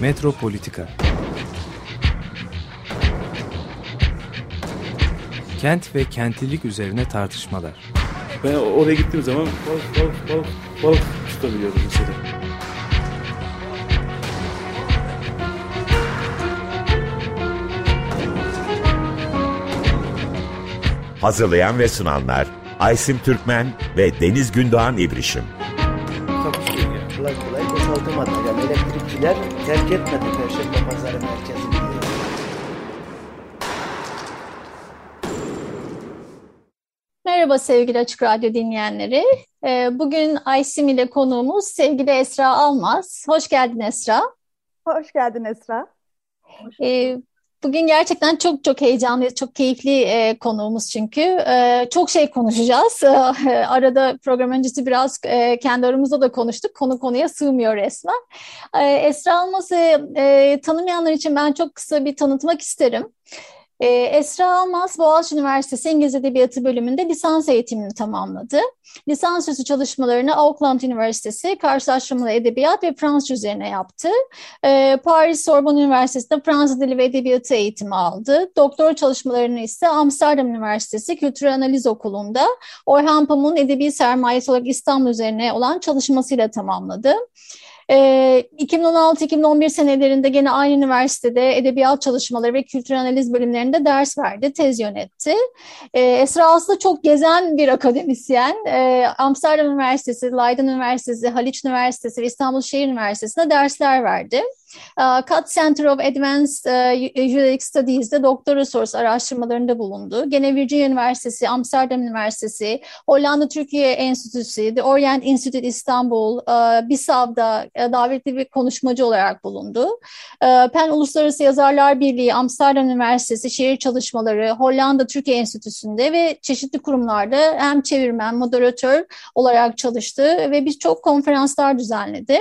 Metropolitika Kent ve kentlilik üzerine tartışmalar. Ben oraya gittiğim zaman balık balık balık balık tutabiliyordum mesela. Hazırlayan ve sunanlar Aysim Türkmen ve Deniz Gündoğan İbrişim. takusuyor ya. Kolay kolay boşaltamadı. Terk etmedi Perşembe Pazarı merkezini. Merhaba sevgili Açık Radyo dinleyenleri. Ee, Bugün Aysim ile konuğumuz sevgili Esra Almaz. Hoş geldin Esra. Hoş geldin Esra. Ee, Bugün gerçekten çok çok heyecanlı, çok keyifli e, konuğumuz çünkü. E, çok şey konuşacağız. E, arada program öncesi biraz e, kendi aramızda da konuştuk. Konu konuya sığmıyor resmen. E, Esra Almaz'ı e, tanımayanlar için ben çok kısa bir tanıtmak isterim. Ee, Esra Almaz Boğaziçi Üniversitesi İngiliz Edebiyatı bölümünde lisans eğitimini tamamladı. Lisansüstü çalışmalarını Auckland Üniversitesi Karşılaştırmalı Edebiyat ve Fransızca üzerine yaptı. Ee, Paris Sorbonne Üniversitesi'nde Fransız Dili ve Edebiyatı eğitimi aldı. Doktor çalışmalarını ise Amsterdam Üniversitesi Kültür Analiz Okulu'nda Orhan Pamuk'un edebi sermayesi olarak İstanbul üzerine olan çalışmasıyla tamamladı. Ee, 2016-2011 senelerinde gene aynı üniversitede edebiyat çalışmaları ve kültür analiz bölümlerinde ders verdi, tez yönetti. Ee, Esra aslında çok gezen bir akademisyen. Ee, Amsterdam Üniversitesi, Leiden Üniversitesi, Haliç Üniversitesi ve İstanbul Şehir Üniversitesi'nde dersler verdi. Cut Center of Advanced Juridic Studies'de doktora sorusu araştırmalarında bulundu. Gene Virginia Üniversitesi, Amsterdam Üniversitesi, Hollanda Türkiye Enstitüsü, The Orient Institute İstanbul, BİSAV'da davetli bir konuşmacı olarak bulundu. PEN Uluslararası Yazarlar Birliği, Amsterdam Üniversitesi Şehir Çalışmaları, Hollanda Türkiye Enstitüsü'nde ve çeşitli kurumlarda hem çevirmen, moderatör olarak çalıştı ve birçok konferanslar düzenledi.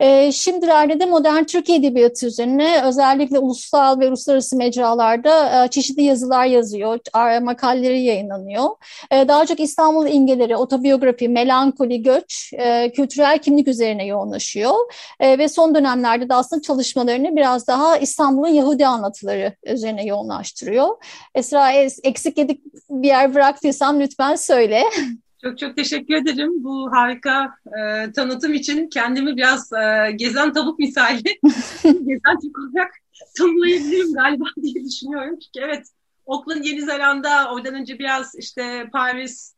E, şimdilerde de modern Türkiye Edebiyatı üzerine özellikle ulusal ve uluslararası mecralarda e, çeşitli yazılar yazıyor, makaleleri yayınlanıyor. E, daha çok İstanbul imgeleri, otobiyografi, melankoli, göç, e, kültürel kimlik üzerine yoğunlaşıyor. E, ve son dönemlerde de aslında çalışmalarını biraz daha İstanbul'un Yahudi anlatıları üzerine yoğunlaştırıyor. Esra eksik yedik bir yer bıraktıysam lütfen söyle. Çok çok teşekkür ederim bu harika e, tanıtım için. Kendimi biraz e, gezen tavuk misali, gezen tavuk olarak tanımlayabilirim galiba diye düşünüyorum. Çünkü evet Auckland, Yeni Zelanda, oradan önce biraz işte Paris,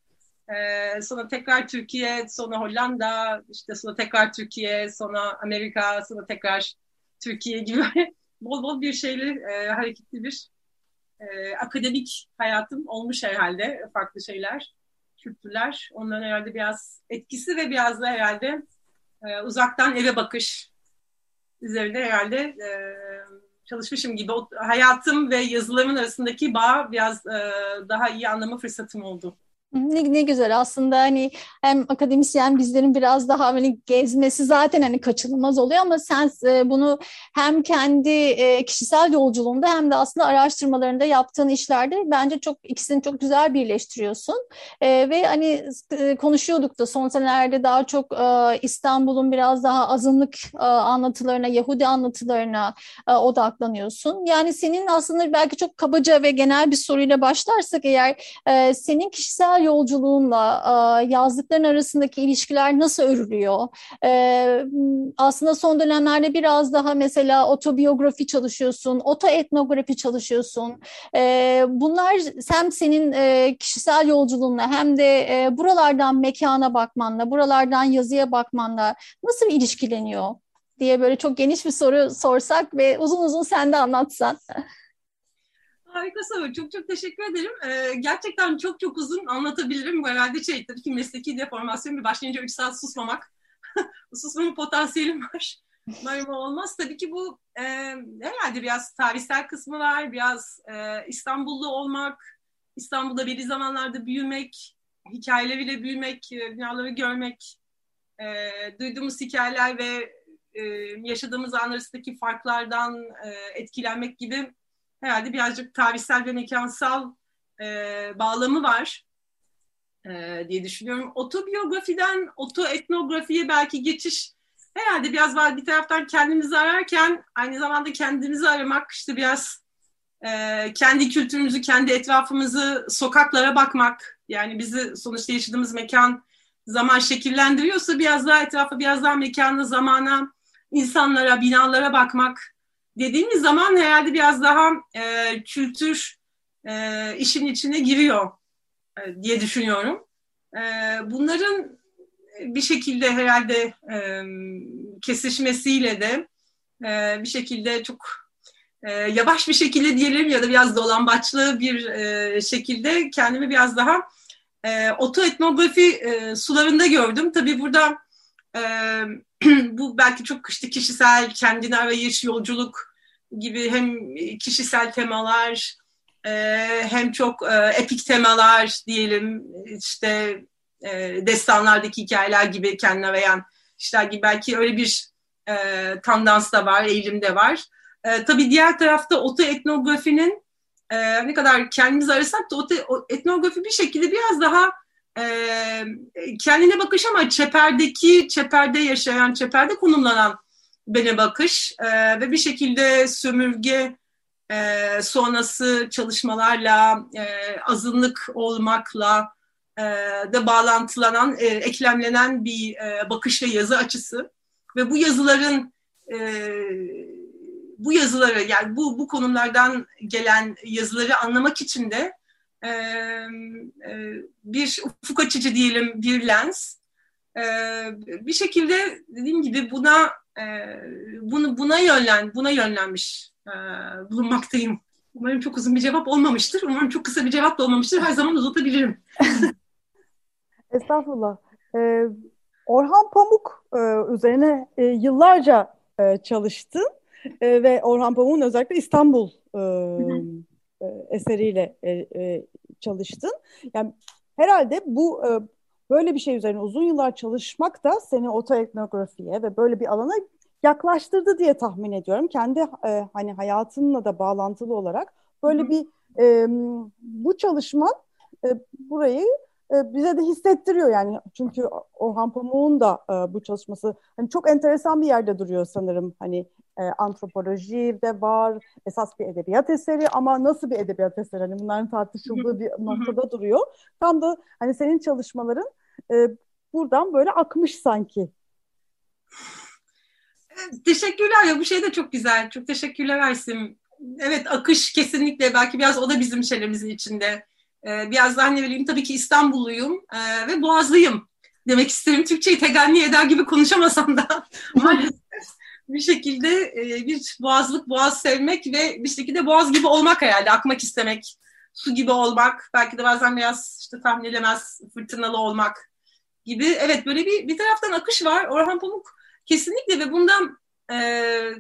e, sonra tekrar Türkiye, sonra Hollanda, işte sonra tekrar Türkiye, sonra Amerika, sonra tekrar Türkiye gibi bol bol bir şeyli, e, hareketli bir e, akademik hayatım olmuş herhalde, farklı şeyler kültürler. Onların herhalde biraz etkisi ve biraz da herhalde e, uzaktan eve bakış üzerinde herhalde e, çalışmışım gibi. O, hayatım ve yazılarımın arasındaki bağ biraz e, daha iyi anlama fırsatım oldu. Ne, ne güzel. Aslında hani hem akademisyen bizlerin biraz daha hani gezmesi zaten hani kaçınılmaz oluyor ama sen e, bunu hem kendi e, kişisel yolculuğunda hem de aslında araştırmalarında yaptığın işlerde bence çok ikisini çok güzel birleştiriyorsun. E, ve hani konuşuyorduk da son senelerde daha çok İstanbul'un biraz daha azınlık anlatılarına Yahudi anlatılarına odaklanıyorsun. Yani senin aslında belki çok kabaca ve genel bir soruyla başlarsak eğer senin kişisel yolculuğunla e, yazdıkların arasındaki ilişkiler nasıl örülüyor? E, aslında son dönemlerde biraz daha mesela otobiyografi çalışıyorsun, otoetnografi çalışıyorsun. E, bunlar hem senin kişisel yolculuğunla hem de buralardan mekana bakmanla, buralardan yazıya bakmanla nasıl ilişkileniyor? diye böyle çok geniş bir soru sorsak ve uzun uzun sen de anlatsan. Harika soru. Çok çok teşekkür ederim. Ee, gerçekten çok çok uzun anlatabilirim. Bu herhalde şey tabii ki mesleki deformasyon bir başlayınca 3 saat susmamak. Susmama potansiyelim var. Umarım olmaz. Tabii ki bu e, herhalde biraz tarihsel kısmı var. Biraz e, İstanbullu olmak, İstanbul'da belli zamanlarda büyümek, hikayeleriyle büyümek, e, binaları görmek, e, duyduğumuz hikayeler ve e, yaşadığımız an arasındaki farklardan e, etkilenmek gibi herhalde birazcık tarihsel ve mekansal e, bağlamı var e, diye düşünüyorum. Otobiyografiden otoetnografiye belki geçiş herhalde biraz var. Bir taraftan kendimizi ararken aynı zamanda kendimizi aramak işte biraz e, kendi kültürümüzü, kendi etrafımızı, sokaklara bakmak. Yani bizi sonuçta yaşadığımız mekan zaman şekillendiriyorsa biraz daha etrafa, biraz daha mekana, zamana, insanlara, binalara bakmak dediğimiz zaman herhalde biraz daha e, kültür e, işin içine giriyor e, diye düşünüyorum. E, bunların bir şekilde herhalde e, kesişmesiyle de e, bir şekilde çok e, yavaş bir şekilde diyelim ya da biraz dolambaçlı bir e, şekilde kendimi biraz daha e, otoetnografi e, sularında gördüm. Tabii burada e, bu belki çok işte kişisel, kendini arayış, yolculuk gibi hem kişisel temalar e, hem çok e, epik temalar diyelim işte e, destanlardaki hikayeler gibi kendine arayan işler gibi belki öyle bir tandans da var, eğilim de var. Tabii diğer tarafta otoetnografinin ne kadar kendimizi arasak da oto, etnografi bir şekilde biraz daha e, kendine bakış ama çeperdeki, çeperde yaşayan, çeperde konumlanan bene bakış e, ve bir şekilde sömürge e, sonrası çalışmalarla, e, azınlık olmakla e, da bağlantılanan, e, eklemlenen bir e, bakış ve yazı açısı. Ve bu yazıların e, bu yazıları yani bu bu konumlardan gelen yazıları anlamak için de e, bir ufuk açıcı diyelim bir lens. E, bir şekilde dediğim gibi buna e, bunu buna yönlen buna yönlenmiş e, bulunmaktayım. Umarım çok uzun bir cevap olmamıştır. Umarım çok kısa bir cevap da olmamıştır. Her zaman uzatabilirim. Estağfurullah. Ee, Orhan Pamuk e, üzerine e, yıllarca e, çalıştın e, ve Orhan Pamuk'un özellikle İstanbul e, eseriyle e, e, çalıştın. Yani herhalde bu e, böyle bir şey üzerine uzun yıllar çalışmak da seni otoetnografiye ve böyle bir alana yaklaştırdı diye tahmin ediyorum. Kendi e, hani hayatınla da bağlantılı olarak böyle bir e, bu çalışman e, burayı e, bize de hissettiriyor yani. Çünkü Orhan Pamuk'un da e, bu çalışması hani çok enteresan bir yerde duruyor sanırım. Hani e, antropoloji de var esas bir edebiyat eseri ama nasıl bir edebiyat eseri? Hani bunların tartışıldığı bir noktada duruyor. Tam da hani senin çalışmaların e, buradan böyle akmış sanki. Teşekkürler. Ya bu şey de çok güzel. Çok teşekkürler Aysim. Evet akış kesinlikle. Belki biraz o da bizim şeylerimizin içinde e, biraz daha ne bileyim tabii ki İstanbulluyum e, ve Boğazlıyım demek isterim. Türkçeyi teganni eder gibi konuşamasam da maalesef bir şekilde e, bir boğazlık, boğaz sevmek ve bir şekilde boğaz gibi olmak herhalde, akmak istemek, su gibi olmak, belki de bazen biraz işte tahmin edilemez fırtınalı olmak gibi. Evet böyle bir, bir taraftan akış var. Orhan Pamuk kesinlikle ve bundan e,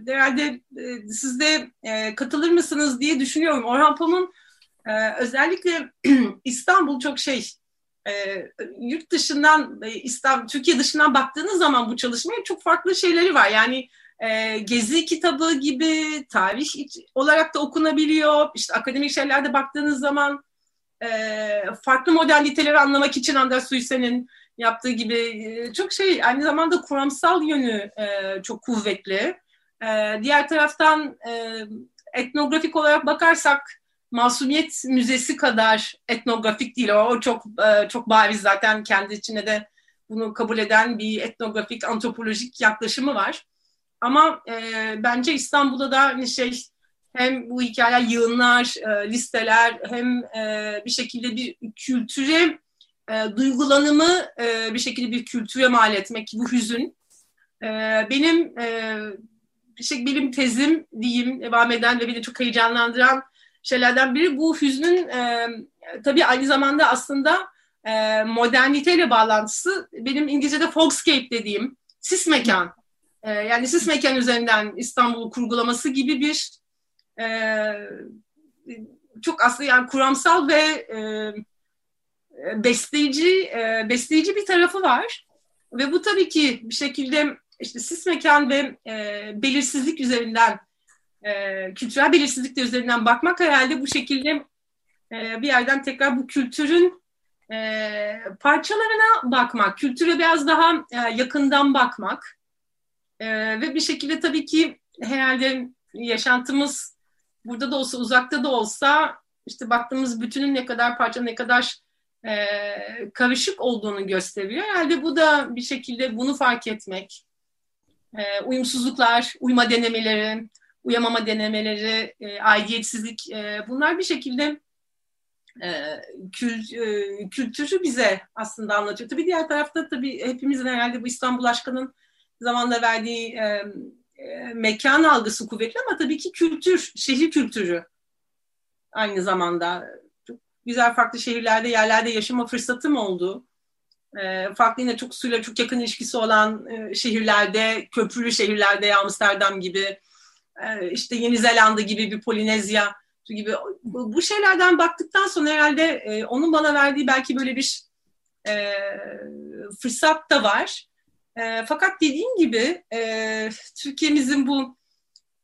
herhalde e, siz de e, katılır mısınız diye düşünüyorum. Orhan Pamuk'un ee, özellikle İstanbul çok şey e, yurt dışından e, İstanbul Türkiye dışından baktığınız zaman bu çalışmaya çok farklı şeyleri var. Yani e, gezi kitabı gibi tarih olarak da okunabiliyor. İşte akademik şeylerde baktığınız zaman farklı moderniteleri anlamak için Anders Suyssen'in yaptığı gibi çok şey aynı zamanda kuramsal yönü çok kuvvetli. Diğer taraftan etnografik olarak bakarsak Masumiyet Müzesi kadar etnografik değil. O çok e, çok bariz zaten kendi içinde de bunu kabul eden bir etnografik, antropolojik yaklaşımı var. Ama e, bence İstanbul'da da hani şey hem bu hikayeler, yığınlar, e, listeler hem e, bir şekilde bir kültüre e, duygulanımı e, bir şekilde bir kültüre mal etmek, bu hüzün. E, benim e, bir şey benim tezim diyeyim devam eden ve beni çok heyecanlandıran şeylerden biri bu hüznün e, tabii aynı zamanda aslında e, moderniteyle bağlantısı benim İngilizce'de fogscape dediğim sis mekan. E, yani sis mekan üzerinden İstanbul'u kurgulaması gibi bir e, çok aslında yani kuramsal ve e, besleyici e, besleyici bir tarafı var. Ve bu tabii ki bir şekilde işte sis mekan ve e, belirsizlik üzerinden e, kültürel belirsizlik de üzerinden bakmak herhalde bu şekilde e, bir yerden tekrar bu kültürün e, parçalarına bakmak, kültüre biraz daha e, yakından bakmak. E, ve bir şekilde tabii ki herhalde yaşantımız burada da olsa uzakta da olsa işte baktığımız bütünün ne kadar parça ne kadar e, karışık olduğunu gösteriyor. Herhalde bu da bir şekilde bunu fark etmek, e, uyumsuzluklar, uyma denemeleri, uyamama denemeleri, e, aidiyetsizlik e, bunlar bir şekilde e, kül, e, kültürü bize aslında anlatıyor. Tabii diğer tarafta tabii hepimizin herhalde bu İstanbul aşkının zamanda verdiği e, e, mekan algısı kuvvetli ama tabii ki kültür, şehir kültürü aynı zamanda. Çok güzel farklı şehirlerde, yerlerde yaşama fırsatım oldu. E, farklı yine çok suyla çok yakın ilişkisi olan e, şehirlerde, köprülü şehirlerde Amsterdam gibi, işte Yeni Zelanda gibi bir Polinezya gibi bu, şeylerden baktıktan sonra herhalde e, onun bana verdiği belki böyle bir e, fırsat da var. E, fakat dediğim gibi e, Türkiye'mizin bu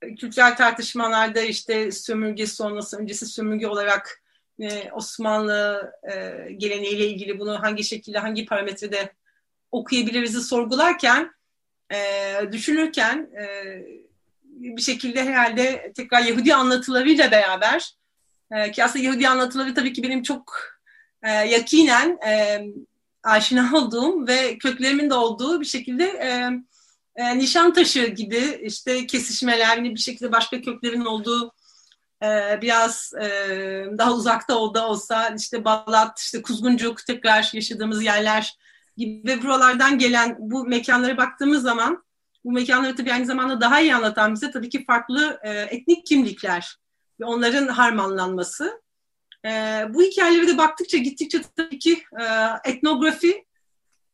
kültürel tartışmalarda işte sömürge sonrası öncesi sömürge olarak e, Osmanlı e, geleneğiyle ilgili bunu hangi şekilde hangi parametrede okuyabiliriz'i sorgularken e, düşünürken e, bir şekilde herhalde tekrar Yahudi anlatılarıyla beraber e, ki aslında Yahudi anlatıları tabii ki benim çok e, yakinen e, aşina olduğum ve köklerimin de olduğu bir şekilde e, e, Nişantaşı gibi işte kesişmeler bir şekilde başka köklerin olduğu e, biraz e, daha uzakta olda olsa işte Balat, işte Kuzguncuk tekrar yaşadığımız yerler gibi ve buralardan gelen bu mekanlara baktığımız zaman bu mekanları tabii aynı zamanda daha iyi anlatan bize tabii ki farklı e, etnik kimlikler ve onların harmanlanması. E, bu hikayelere de baktıkça gittikçe tabii ki e, etnografi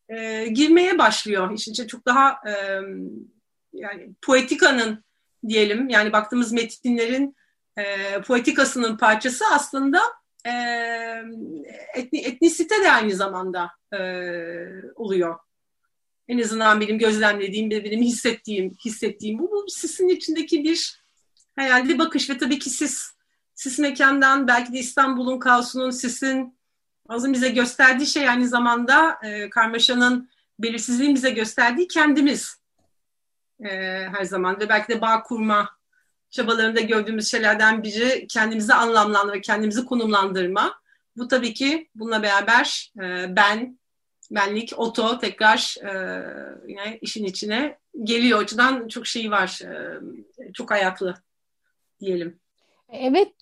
e, girmeye başlıyor. İşte çok daha e, yani poetikanın diyelim yani baktığımız metinlerin e, poetikasının parçası aslında e, etni, etnisite de aynı zamanda e, oluyor. En azından benim gözlemlediğim ve benim hissettiğim, hissettiğim bu, bu sisin içindeki bir herhalde bakış ve tabii ki siz sis mekandan belki de İstanbul'un kaosunun sisin azın bize gösterdiği şey aynı zamanda e, karmaşanın belirsizliğin bize gösterdiği kendimiz e, her zaman. Ve belki de bağ kurma çabalarında gördüğümüz şeylerden biri kendimizi anlamlandırma kendimizi konumlandırma. Bu tabii ki bununla beraber e, ben, benlik, oto tekrar e, yine işin içine geliyor. O açıdan çok şey var, e, çok ayaklı diyelim. Evet,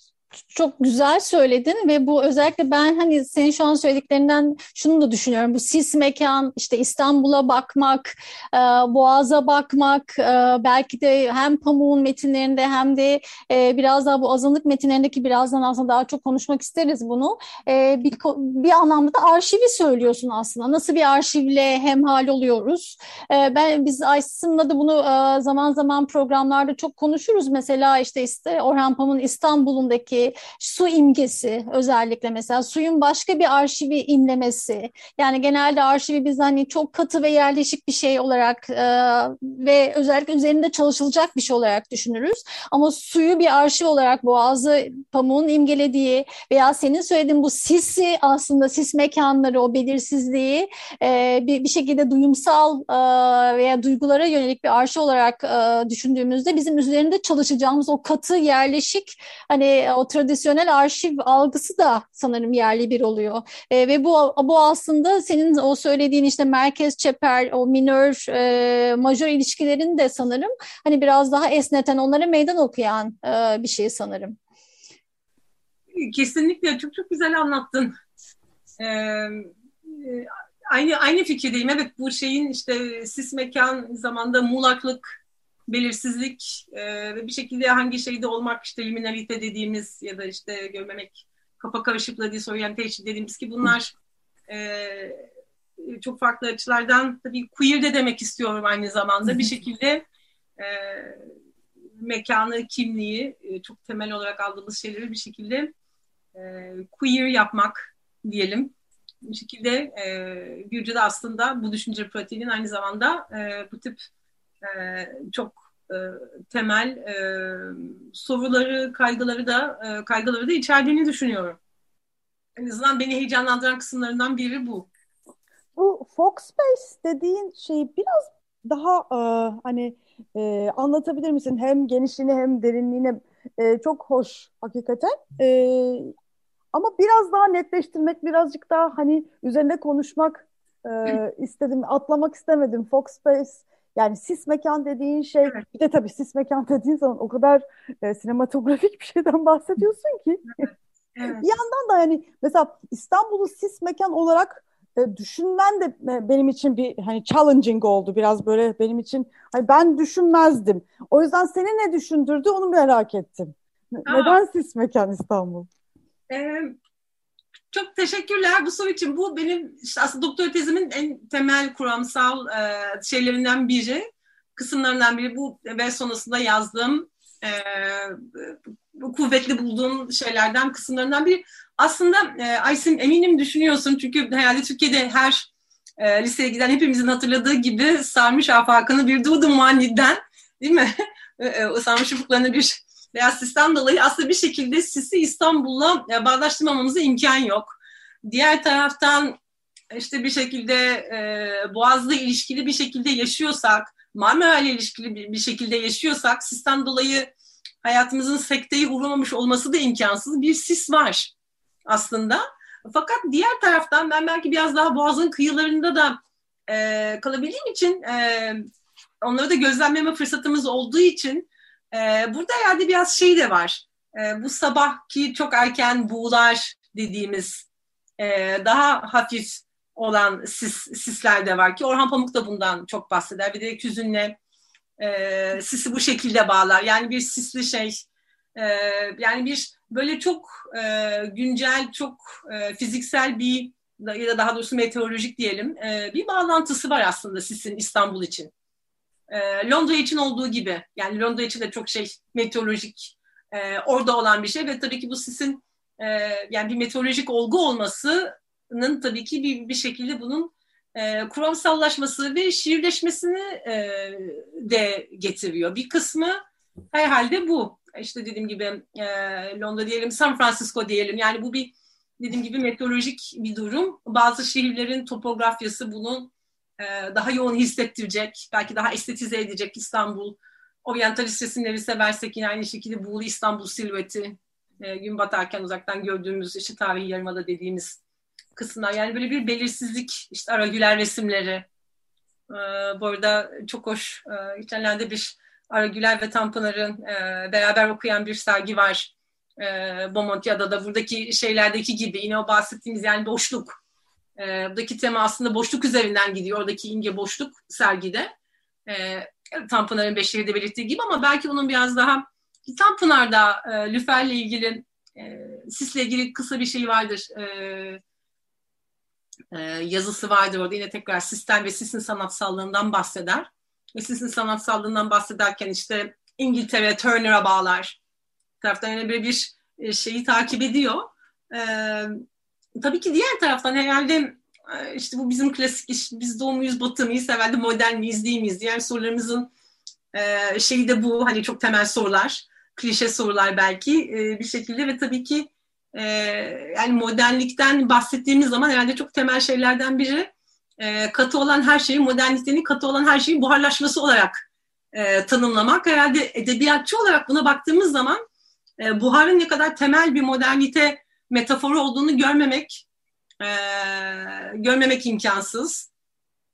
çok güzel söyledin ve bu özellikle ben hani senin şu an söylediklerinden şunu da düşünüyorum. Bu sis mekan, işte İstanbul'a bakmak, e, Boğaz'a bakmak, e, belki de hem Pamuk'un metinlerinde hem de e, biraz daha bu azınlık metinlerindeki birazdan aslında daha çok konuşmak isteriz bunu. E, bir, bir anlamda da arşivi söylüyorsun aslında. Nasıl bir arşivle hemhal oluyoruz? E, ben biz Aysim'la da bunu e, zaman zaman programlarda çok konuşuruz. Mesela işte, işte Orhan Pamuk'un İstanbul'undaki su imgesi özellikle mesela suyun başka bir arşivi imlemesi. Yani genelde arşivi biz hani çok katı ve yerleşik bir şey olarak e, ve özellikle üzerinde çalışılacak bir şey olarak düşünürüz. Ama suyu bir arşiv olarak Boğazı pamuğun imgelediği veya senin söylediğin bu sisi aslında sis mekanları o belirsizliği e, bir, bir şekilde duyumsal e, veya duygulara yönelik bir arşiv olarak e, düşündüğümüzde bizim üzerinde çalışacağımız o katı yerleşik hani o tradisyonel arşiv algısı da sanırım yerli bir oluyor. E, ve bu bu aslında senin o söylediğin işte merkez çeper, o minör, e, majör ilişkilerini de sanırım hani biraz daha esneten, onlara meydan okuyan e, bir şey sanırım. Kesinlikle çok çok güzel anlattın. Ee, aynı aynı fikirdeyim. Evet bu şeyin işte sis mekan zamanda muğlaklık belirsizlik e, ve bir şekilde hangi şeyde olmak işte liminalite dediğimiz ya da işte görmemek kafa karışıklığı disorientation dediğimiz ki bunlar e, çok farklı açılardan tabii queer de demek istiyorum aynı zamanda bir şekilde e, mekanı, kimliği e, çok temel olarak aldığımız şeyleri bir şekilde e, queer yapmak diyelim. Bir şekilde e, Gürcü'de aslında bu düşünce pratiğinin aynı zamanda e, bu tip e, çok e, temel e, soruları, kaygıları da e, kaygıları da içerdiğini düşünüyorum. En azından beni heyecanlandıran kısımlarından biri bu. Bu Fox Space dediğin şeyi biraz daha e, hani e, anlatabilir misin? Hem genişliğini hem derinliğini e, çok hoş hakikaten. E, ama biraz daha netleştirmek, birazcık daha hani üzerine konuşmak e, istedim. Atlamak istemedim. Fox Space yani sis mekan dediğin şey evet. bir de tabii sis mekan dediğin zaman o kadar e, sinematografik bir şeyden bahsediyorsun ki. Evet. Evet. bir yandan da yani mesela İstanbul'u sis mekan olarak e, düşünmen de e, benim için bir hani challenging oldu biraz böyle benim için hani ben düşünmezdim. O yüzden seni ne düşündürdü onu merak ettim. Aa. Neden sis mekan İstanbul? Ee, çok teşekkürler bu soru için. Bu benim işte aslında doktor tezimin en temel kuramsal e, şeylerinden biri, kısımlarından biri bu ve sonrasında yazdığım e, kuvvetli bulduğum şeylerden kısımlarından biri. Aslında e, Aysin eminim düşünüyorsun çünkü herhalde Türkiye'de her e, liseye giden hepimizin hatırladığı gibi sarmış afakını bir Dudu Muannid'den değil mi? E, e, o sarmış ufuklarını bir beyaz sistem dolayı aslında bir şekilde sisi İstanbul'la e, bağdaştırmamamıza imkan yok. Diğer taraftan işte bir şekilde e, Boğaz'la ilişkili bir şekilde yaşıyorsak, Marmara ilişkili bir, bir şekilde yaşıyorsak sistem dolayı hayatımızın sekteyi uğramamış olması da imkansız. Bir sis var aslında. Fakat diğer taraftan ben belki biraz daha Boğaz'ın kıyılarında da e, kalabildiğim için e, onları da gözlemleme fırsatımız olduğu için burada herhalde biraz şey de var. E, bu sabahki çok erken buğular dediğimiz e, daha hafif olan sis, sisler de var ki Orhan Pamuk da bundan çok bahseder. Bir de Küzün'le e, sisi bu şekilde bağlar. Yani bir sisli şey e, yani bir böyle çok e, güncel, çok e, fiziksel bir ya da daha doğrusu meteorolojik diyelim e, bir bağlantısı var aslında sisin İstanbul için. E, Londra için olduğu gibi yani Londra için de çok şey meteorolojik e, orada olan bir şey ve tabii ki bu sisin e, yani bir meteorolojik olgu olmasının tabii ki bir, bir şekilde bunun e, kuramsallaşması ve şiirleşmesini e, de getiriyor. Bir kısmı herhalde bu. İşte dediğim gibi e, Londra diyelim, San Francisco diyelim. Yani bu bir dediğim gibi meteorolojik bir durum. Bazı şehirlerin topografyası bunu e, daha yoğun hissettirecek, belki daha estetize edecek İstanbul. Orientalist resimleri seversek yine aynı şekilde Buğulu İstanbul silüeti, e, gün batarken uzaktan gördüğümüz işte tarihi yarımada dediğimiz kısımlar. Yani böyle bir belirsizlik, işte Aragüler resimleri. Ee, bu arada çok hoş. Ee, geçenlerde bir Aragüler ve Tanpınar'ın e, beraber okuyan bir sergi var. E, Bomontia'da da buradaki şeylerdeki gibi yine o bahsettiğimiz yani boşluk. E, buradaki tema aslında boşluk üzerinden gidiyor. Oradaki inge boşluk sergide. E, Tanpınar'ın Beşik'te belirttiği gibi ama belki onun biraz daha Tanpınar'da e, Lüfer'le ilgili e, Sis'le ilgili kısa bir şey vardır. E, e, yazısı vardır orada yine tekrar sistem ve sisin sanatsallığından bahseder. Ve sisin sanatsallığından bahsederken işte İngiltere, Turner'a bağlar. taraftan yine böyle bir e, şeyi takip ediyor. E, tabii ki diğer taraftan herhalde e, işte bu bizim klasik iş, biz doğu muyuz, batı mıyız, herhalde modern miyiz, değil miyiz? Diğer sorularımızın e, şeyi de bu, hani çok temel sorular, klişe sorular belki e, bir şekilde ve tabii ki e, yani modernlikten bahsettiğimiz zaman herhalde çok temel şeylerden biri e, katı olan her şeyi, modernitenin katı olan her şeyin buharlaşması olarak e, tanımlamak. Herhalde edebiyatçı olarak buna baktığımız zaman e, buharın ne kadar temel bir modernite metaforu olduğunu görmemek e, görmemek imkansız.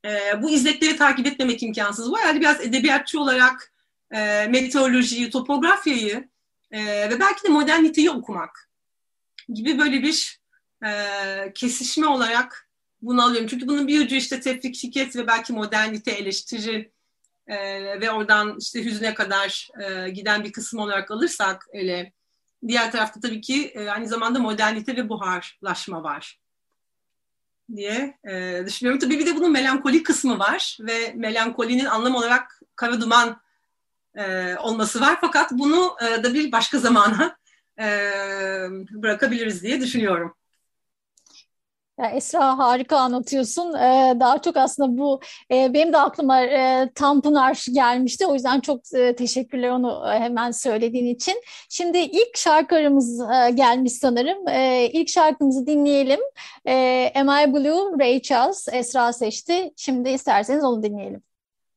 E, bu izlekleri takip etmemek imkansız. Bu herhalde biraz edebiyatçı olarak e, meteorolojiyi, topografyayı e, ve belki de moderniteyi okumak gibi böyle bir e, kesişme olarak bunu alıyorum. Çünkü bunun bir ucu işte tefrik, şirket ve belki modernite eleştiri e, ve oradan işte hüzne kadar e, giden bir kısım olarak alırsak öyle. Diğer tarafta tabii ki e, aynı zamanda modernite ve buharlaşma var diye e, düşünüyorum. Tabii bir de bunun melankoli kısmı var ve melankolinin anlam olarak kara duman e, olması var. Fakat bunu da bir başka zamana bırakabiliriz diye düşünüyorum. Ya Esra harika anlatıyorsun. Ee, daha çok aslında bu e, benim de aklıma e, Tanpınar gelmişti. O yüzden çok e, teşekkürler onu e, hemen söylediğin için. Şimdi ilk şarkı aramız e, gelmiş sanırım. E, ilk şarkımızı dinleyelim. E, Am I Blue, Ray Charles, Esra seçti. Şimdi isterseniz onu dinleyelim.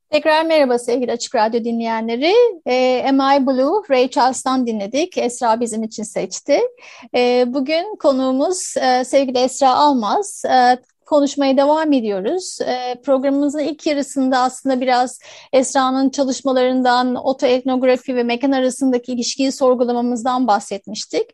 Tekrar merhaba sevgili Açık Radyo dinleyenleri. E, Am I Blue, Ray Charles'tan dinledik. Esra bizim için seçti. E, bugün konuğumuz e, sevgili Esra Almaz. E, konuşmaya devam ediyoruz. E, programımızın ilk yarısında aslında biraz Esra'nın çalışmalarından, otoetnografi ve mekan arasındaki ilişkiyi sorgulamamızdan bahsetmiştik.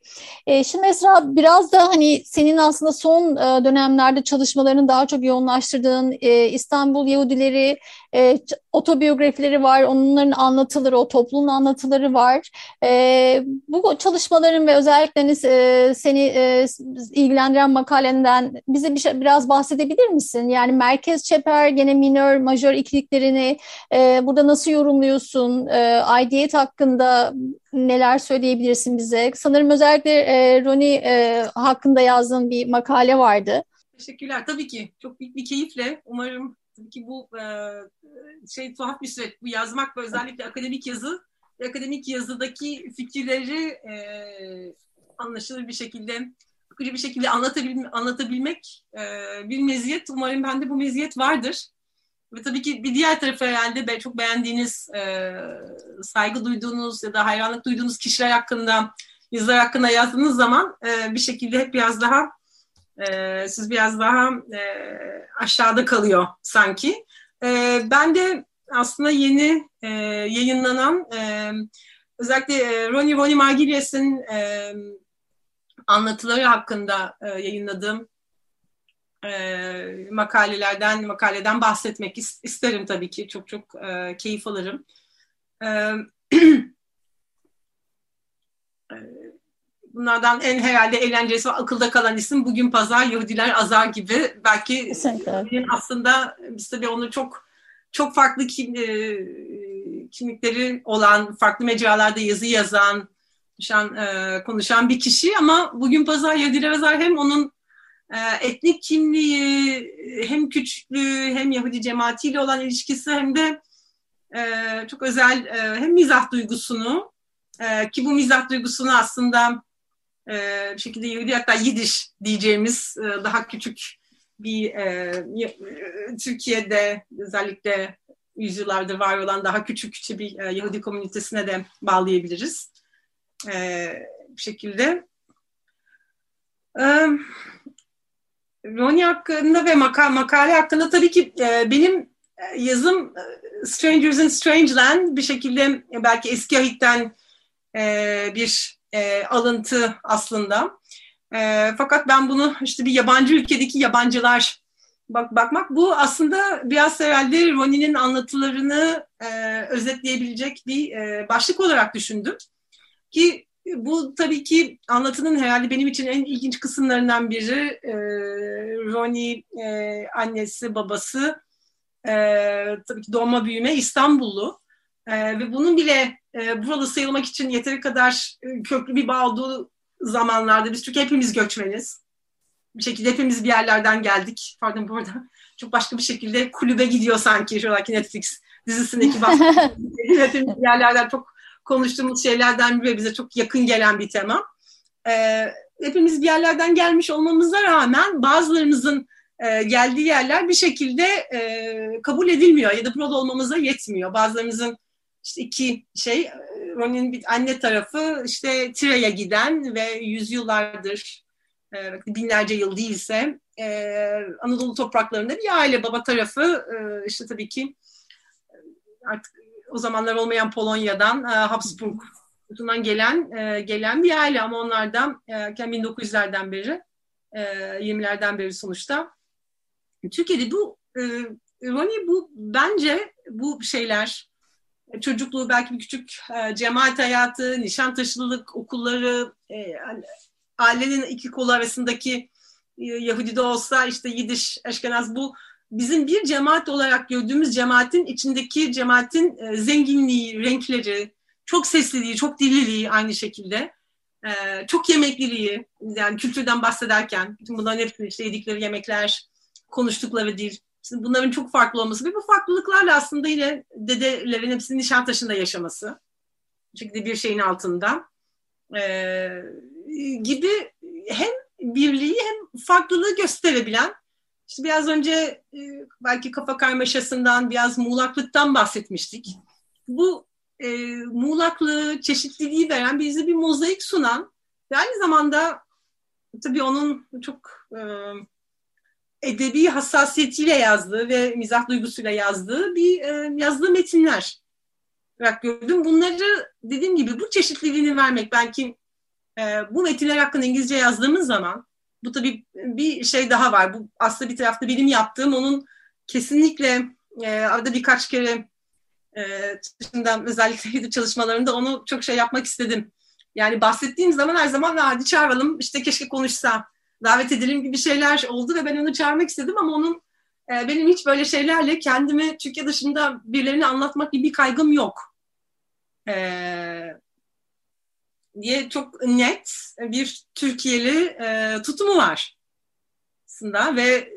E, şimdi Esra biraz da hani senin aslında son e, dönemlerde çalışmalarını daha çok yoğunlaştırdığın e, İstanbul Yahudileri e, otobiyografileri var, onların anlatıları, o toplumun anlatıları var. E, bu çalışmaların ve özellikle e, seni e, ilgilendiren makalenden bize bir şey, biraz bahsedebilir misin? Yani merkez çeper, gene minör, majör ikiliklerini e, burada nasıl yorumluyorsun? E, aidiyet hakkında neler söyleyebilirsin bize? Sanırım özellikle e, Roni e, hakkında yazdığın bir makale vardı. Teşekkürler. Tabii ki. Çok büyük bir keyifle. Umarım tabii ki bu e, şey tuhaf bir süreç. Bu yazmak ve özellikle akademik yazı akademik yazıdaki fikirleri e, anlaşılır bir şekilde akıcı bir şekilde anlatabil, anlatabilmek e, bir meziyet. Umarım bende bu meziyet vardır. Ve tabii ki bir diğer tarafı herhalde be, çok beğendiğiniz, e, saygı duyduğunuz ya da hayranlık duyduğunuz kişiler hakkında, yazılar hakkında yazdığınız zaman e, bir şekilde hep biraz daha e, siz biraz daha e, aşağıda kalıyor sanki. E, ben de aslında yeni e, yayınlanan e, özellikle e, Ronnie Ronnie Margilies'in e, anlatıları hakkında e, yayınladığım e, makalelerden makaleden bahsetmek isterim tabii ki çok çok e, keyif alırım. E, e, bunlardan en herhalde eğlencesi ve akılda kalan isim bugün pazar Yahudiler azar gibi belki Kesinlikle. aslında biz tabii onu çok çok farklı kim, e, kimlikleri olan farklı mecralarda yazı yazan konuşan, e, konuşan bir kişi ama bugün pazar Yahudiler azar hem onun e, etnik kimliği hem küçüklüğü hem Yahudi cemaatiyle olan ilişkisi hem de e, çok özel e, hem mizah duygusunu e, ki bu mizah duygusunu aslında e, bir şekilde Yahudi hatta Yidiş diyeceğimiz e, daha küçük bir e, Türkiye'de özellikle yüzyıllardır var olan daha küçük bir e, Yahudi komünitesine de bağlayabiliriz. E, bir şekilde. E, Roni hakkında ve maka makale hakkında tabii ki e, benim e, yazım e, Strangers in Strange Land bir şekilde belki eski ahitten e, bir e, alıntı aslında. E, fakat ben bunu işte bir yabancı ülkedeki yabancılar bak bakmak bu aslında biraz herhalde Ronnie'nin anlatılarını e, özetleyebilecek bir e, başlık olarak düşündüm. Ki bu tabii ki anlatının herhalde benim için en ilginç kısımlarından biri. E, Ronnie e, annesi, babası e, tabii ki doğma büyüme İstanbullu. E, ve bunun bile e, buralı sayılmak için yeteri kadar e, köklü bir bağ olduğu zamanlarda biz çünkü hepimiz göçmeniz. Bir şekilde hepimiz bir yerlerden geldik. Pardon bu arada çok başka bir şekilde kulübe gidiyor sanki şu anki Netflix dizisindeki hepimiz bir yerlerden çok konuştuğumuz şeylerden biri bize çok yakın gelen bir tema. E, hepimiz bir yerlerden gelmiş olmamıza rağmen bazılarımızın e, geldiği yerler bir şekilde e, kabul edilmiyor ya da burada olmamıza yetmiyor. Bazılarımızın işte iki şey Ronnie'nin bir anne tarafı işte Tire'ye giden ve yüzyıllardır e, binlerce yıl değilse e, Anadolu topraklarında bir aile baba tarafı e, işte tabii ki artık o zamanlar olmayan Polonya'dan Habsburg'dan gelen gelen bir aile. Ama onlardan e, 1900'lerden beri 20'lerden beri sonuçta. Türkiye'de bu Ronnie bu bence bu şeyler çocukluğu belki bir küçük e, cemaat hayatı, nişantaşılılık okulları, e, ailenin iki kolu arasındaki e, Yahudi de olsa işte Yidiş, Eşkenaz bu bizim bir cemaat olarak gördüğümüz cemaatin içindeki cemaatin e, zenginliği, renkleri, çok sesliliği, çok dilliliği aynı şekilde. E, çok yemekliliği, yani kültürden bahsederken, bütün bunların hepsini işte yedikleri yemekler, konuştukları dil, bunların çok farklı olması ve bu farklılıklarla aslında yine dedelerin hepsinin Nişantaşı'nda yaşaması. Bu şekilde bir şeyin altında. Ee, gibi hem birliği hem farklılığı gösterebilen İşte biraz önce e, belki kafa karmaşasından, biraz muğlaklıktan bahsetmiştik. Bu e, muğlaklığı, çeşitliliği veren, bize bir mozaik sunan ve aynı zamanda tabii onun çok e, edebi hassasiyetiyle yazdığı ve mizah duygusuyla yazdığı bir e, yazdığı metinler olarak gördüm. Bunları dediğim gibi bu çeşitliliğini vermek belki e, bu metinler hakkında İngilizce yazdığımız zaman bu tabii bir şey daha var. Bu aslında bir tarafta benim yaptığım onun kesinlikle e, arada birkaç kere e, dışında özellikle çalışmalarında onu çok şey yapmak istedim. Yani bahsettiğim zaman her zaman hadi çağıralım işte keşke konuşsa davet edelim gibi şeyler oldu ve ben onu çağırmak istedim ama onun e, benim hiç böyle şeylerle kendimi Türkiye dışında birilerini anlatmak gibi bir kaygım yok. E, diye çok net bir Türkiye'li e, tutumu var aslında ve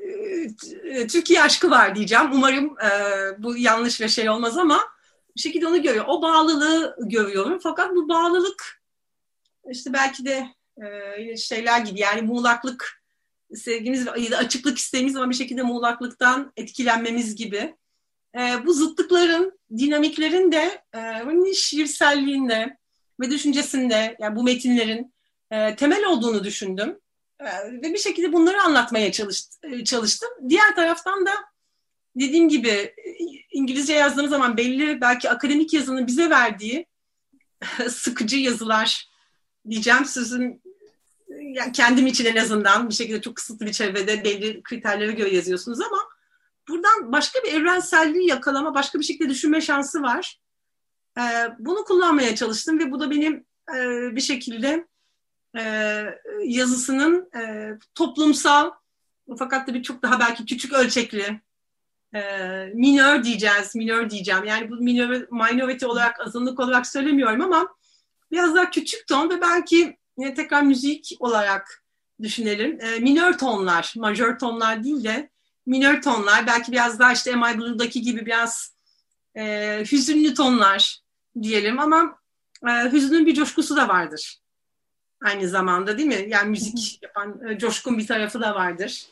e, Türkiye aşkı var diyeceğim. Umarım e, bu yanlış ve şey olmaz ama bir şekilde onu görüyor. O bağlılığı görüyorum. Fakat bu bağlılık işte belki de e, şeyler gibi yani muğlaklık sevgimiz ya da açıklık isteğimiz ama bir şekilde muğlaklıktan etkilenmemiz gibi. E, bu zıtlıkların, dinamiklerin de e, şiirselliğinde ve düşüncesinde yani bu metinlerin e, temel olduğunu düşündüm. E, ve bir şekilde bunları anlatmaya çalışt, e, çalıştım. Diğer taraftan da dediğim gibi e, İngilizce yazdığım zaman belli belki akademik yazının bize verdiği sıkıcı yazılar diyeceğim sözüm yani kendim için en azından bir şekilde çok kısıtlı bir çevrede belli kriterlere göre yazıyorsunuz ama buradan başka bir evrenselliği yakalama, başka bir şekilde düşünme şansı var. Ee, bunu kullanmaya çalıştım ve bu da benim e, bir şekilde e, yazısının e, toplumsal fakat tabii çok daha belki küçük ölçekli e, minör diyeceğiz, minör diyeceğim. Yani bu minor, minority olarak, azınlık olarak söylemiyorum ama biraz daha küçük ton ve belki yine tekrar müzik olarak düşünelim. E, minör tonlar, majör tonlar değil de minör tonlar, belki biraz daha işte M.I. Blue'daki gibi biraz e, hüzünlü tonlar diyelim ama e, hüznün bir coşkusu da vardır. Aynı zamanda değil mi? Yani müzik yapan e, coşkun bir tarafı da vardır.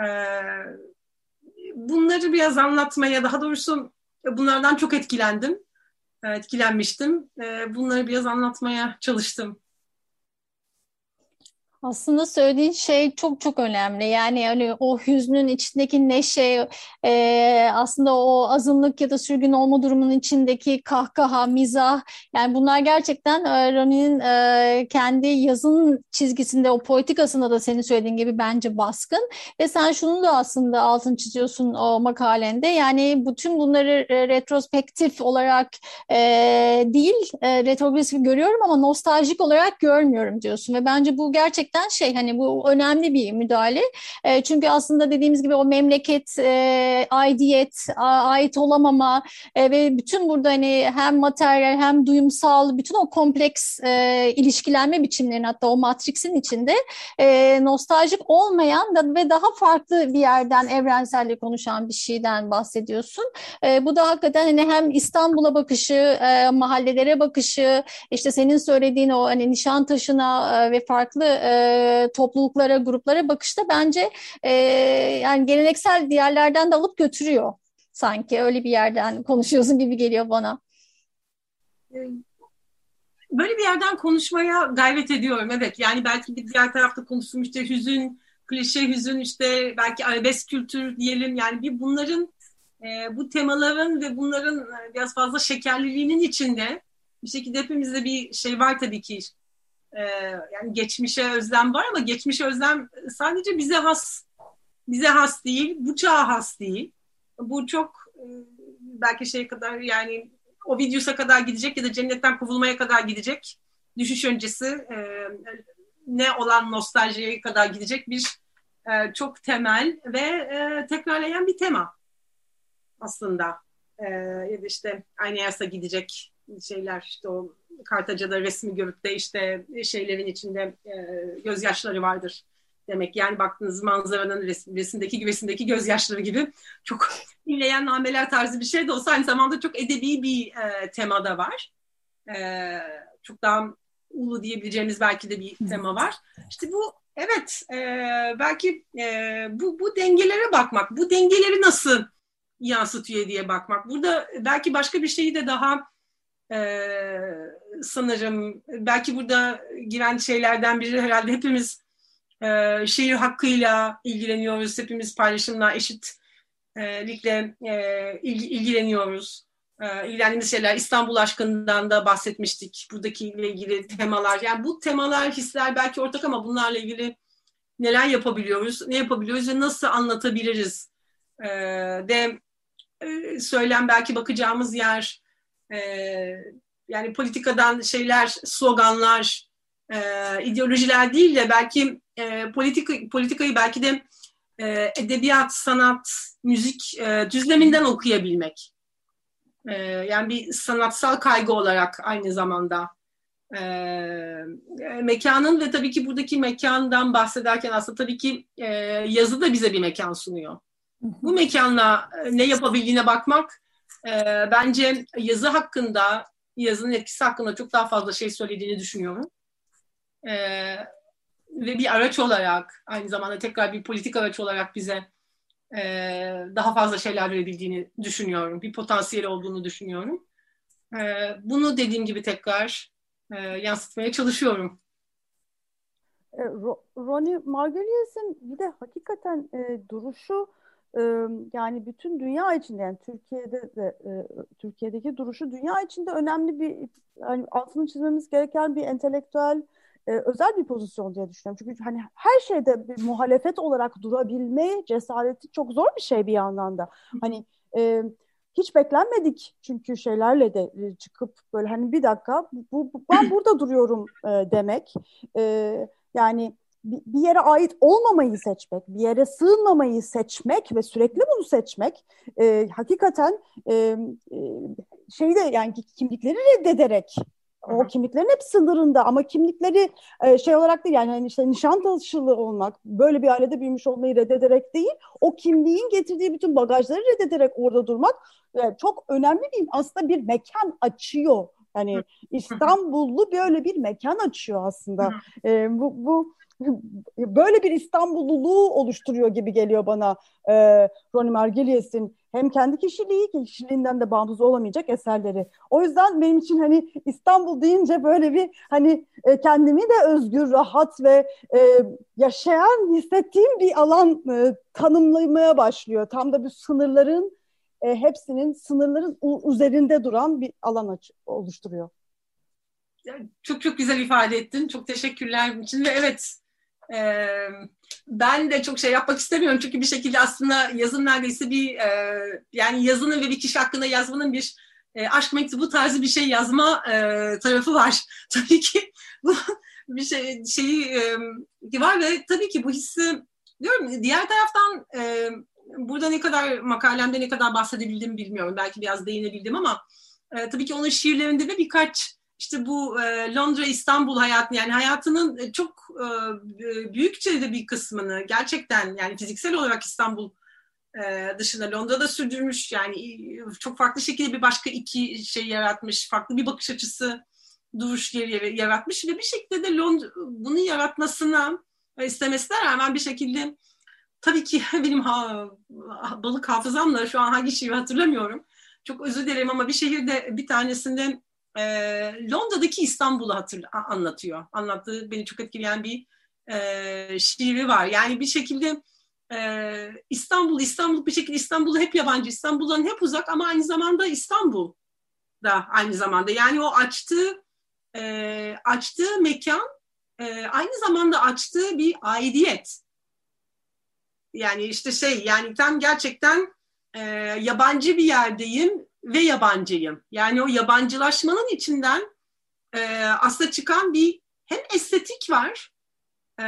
E, bunları biraz anlatmaya, daha doğrusu bunlardan çok etkilendim. E, etkilenmiştim. E, bunları biraz anlatmaya çalıştım. Aslında söylediğin şey çok çok önemli. Yani hani o hüznün içindeki neşe, e, aslında o azınlık ya da sürgün olma durumunun içindeki kahkaha, mizah. Yani bunlar gerçekten Rami'nin e, kendi yazın çizgisinde, o poetikasında da senin söylediğin gibi bence baskın. Ve sen şunu da aslında altın çiziyorsun o makalende. Yani bütün bunları retrospektif olarak e, değil, e, retrogresif görüyorum ama nostaljik olarak görmüyorum diyorsun. Ve bence bu gerçekten gerçekten şey hani bu önemli bir müdahale. E, çünkü aslında dediğimiz gibi o memleket, e, aidiyet, ait olamama e, ve bütün burada hani hem materyal hem duyumsal bütün o kompleks e, ilişkilenme biçimlerinin hatta o matriksin içinde e, nostaljik olmayan da, ve daha farklı bir yerden evrenselliği konuşan bir şeyden bahsediyorsun. E, bu da hakikaten hani hem İstanbul'a bakışı, e, mahallelere bakışı, işte senin söylediğin o hani Nişantaşı'na e, ve farklı e, topluluklara, gruplara bakışta bence e, yani geleneksel diğerlerden de alıp götürüyor sanki. Öyle bir yerden konuşuyorsun gibi geliyor bana. Böyle bir yerden konuşmaya gayret ediyorum. Evet yani belki bir diğer tarafta konuşulmuş işte hüzün, klişe hüzün işte belki arabesk kültür diyelim. Yani bir bunların e, bu temaların ve bunların biraz fazla şekerliliğinin içinde bir şekilde hepimizde bir şey var tabii ki e, yani geçmişe özlem var ama geçmişe özlem sadece bize has bize has değil, bu çağa has değil. Bu çok e, belki şey kadar yani o videosa kadar gidecek ya da cennetten kovulmaya kadar gidecek. Düşüş öncesi e, ne olan nostaljiye kadar gidecek bir e, çok temel ve e, tekrarlayan bir tema aslında. E, ya da işte aynı yasa gidecek şeyler işte o Kartaca'da resmi görüp de işte şeylerin içinde e, gözyaşları vardır demek. Yani baktığınız manzaranın resim, resimdeki resimdeki gözyaşları gibi çok inleyen nameler tarzı bir şey de olsa aynı zamanda çok edebi bir e, tema da var. E, çok daha ulu diyebileceğimiz belki de bir tema var. İşte bu evet e, belki e, bu, bu dengelere bakmak, bu dengeleri nasıl yansıtıyor diye bakmak. Burada belki başka bir şeyi de daha e, sanırım belki burada giren şeylerden biri herhalde hepimiz e, şehir hakkıyla ilgileniyoruz. Hepimiz paylaşımla eşitlikle e, ilgileniyoruz. E, ilgilendiğimiz şeyler İstanbul aşkından da bahsetmiştik. Buradaki ile ilgili temalar. Yani bu temalar, hisler belki ortak ama bunlarla ilgili neler yapabiliyoruz, ne yapabiliyoruz ve nasıl anlatabiliriz e, de söylem belki bakacağımız yer e, yani politikadan şeyler, sloganlar, e, ideolojiler değil de belki e, politika, politikayı belki de e, edebiyat, sanat, müzik e, düzleminden okuyabilmek. E, yani bir sanatsal kaygı olarak aynı zamanda. E, mekanın ve tabii ki buradaki mekandan bahsederken aslında tabii ki e, yazı da bize bir mekan sunuyor. Bu mekanla e, ne yapabildiğine bakmak e, bence yazı hakkında, yazının etkisi hakkında çok daha fazla şey söylediğini düşünüyorum. E, ve bir araç olarak, aynı zamanda tekrar bir politik araç olarak bize e, daha fazla şeyler verebildiğini düşünüyorum. Bir potansiyel olduğunu düşünüyorum. E, bunu dediğim gibi tekrar e, yansıtmaya çalışıyorum. E, Ronnie Margulies'in bir de hakikaten e, duruşu yani bütün dünya içinde yani Türkiye'de de Türkiye'deki duruşu dünya içinde önemli bir yani altını çizmemiz gereken bir entelektüel özel bir pozisyon diye düşünüyorum. Çünkü hani her şeyde bir muhalefet olarak durabilme cesareti çok zor bir şey bir yandan da. Hani e, hiç beklenmedik çünkü şeylerle de çıkıp böyle hani bir dakika bu, bu ben burada duruyorum e, demek. E, yani bir yere ait olmamayı seçmek, bir yere sığınmamayı seçmek ve sürekli bunu seçmek e, hakikaten e, e, şeyde yani kimlikleri reddederek o kimliklerin hep sınırında ama kimlikleri e, şey olarak değil yani hani işte Nişantaşılı olmak, böyle bir ailede büyümüş olmayı reddederek değil, o kimliğin getirdiği bütün bagajları reddederek orada durmak e, çok önemli bir aslında bir mekan açıyor. Yani İstanbullu böyle bir mekan açıyor aslında. E, bu, bu böyle bir İstanbulluluğu oluşturuyor gibi geliyor bana e, Ronnie Margulies'in hem kendi kişiliği kişiliğinden de bağımsız olamayacak eserleri. O yüzden benim için hani İstanbul deyince böyle bir hani e, kendimi de özgür, rahat ve e, yaşayan hissettiğim bir alan e, tanımlamaya başlıyor. Tam da bir sınırların e, hepsinin sınırların üzerinde duran bir alan aç- oluşturuyor. Çok çok güzel ifade ettin. Çok teşekkürler için ve evet e, ben de çok şey yapmak istemiyorum çünkü bir şekilde aslında yazın neredeyse bir e, yani yazının ve bir kişi hakkında yazmanın bir e, aşk mektubu tarzı bir şey yazma e, tarafı var. Tabii ki bu bir şey şeyi e, var ve tabii ki bu hissi diyorum diğer taraftan e, burada ne kadar makalemde ne kadar bahsedebildim bilmiyorum. Belki biraz değinebildim ama e, tabii ki onun şiirlerinde de birkaç işte bu e, Londra İstanbul hayatını yani hayatının e, çok e, büyükçe de bir kısmını gerçekten yani fiziksel olarak İstanbul e, dışında Londra'da sürdürmüş yani çok farklı şekilde bir başka iki şey yaratmış farklı bir bakış açısı duruş yeri yaratmış ve bir şekilde de Londra bunu yaratmasına istemesine rağmen bir şekilde tabii ki benim ha, balık hafızamla şu an hangi şeyi hatırlamıyorum. Çok özür dilerim ama bir şehirde bir tanesinde e, Londra'daki İstanbul'u hatır, anlatıyor. Anlattığı beni çok etkileyen bir e, şiiri var. Yani bir şekilde e, İstanbul, İstanbul bir şekilde İstanbul'u hep yabancı, İstanbul'dan hep uzak ama aynı zamanda İstanbul da aynı zamanda. Yani o açtığı e, açtığı mekan e, aynı zamanda açtığı bir aidiyet. Yani işte şey yani tam gerçekten e, yabancı bir yerdeyim ve yabancıyım. Yani o yabancılaşmanın içinden e, aslında çıkan bir hem estetik var e,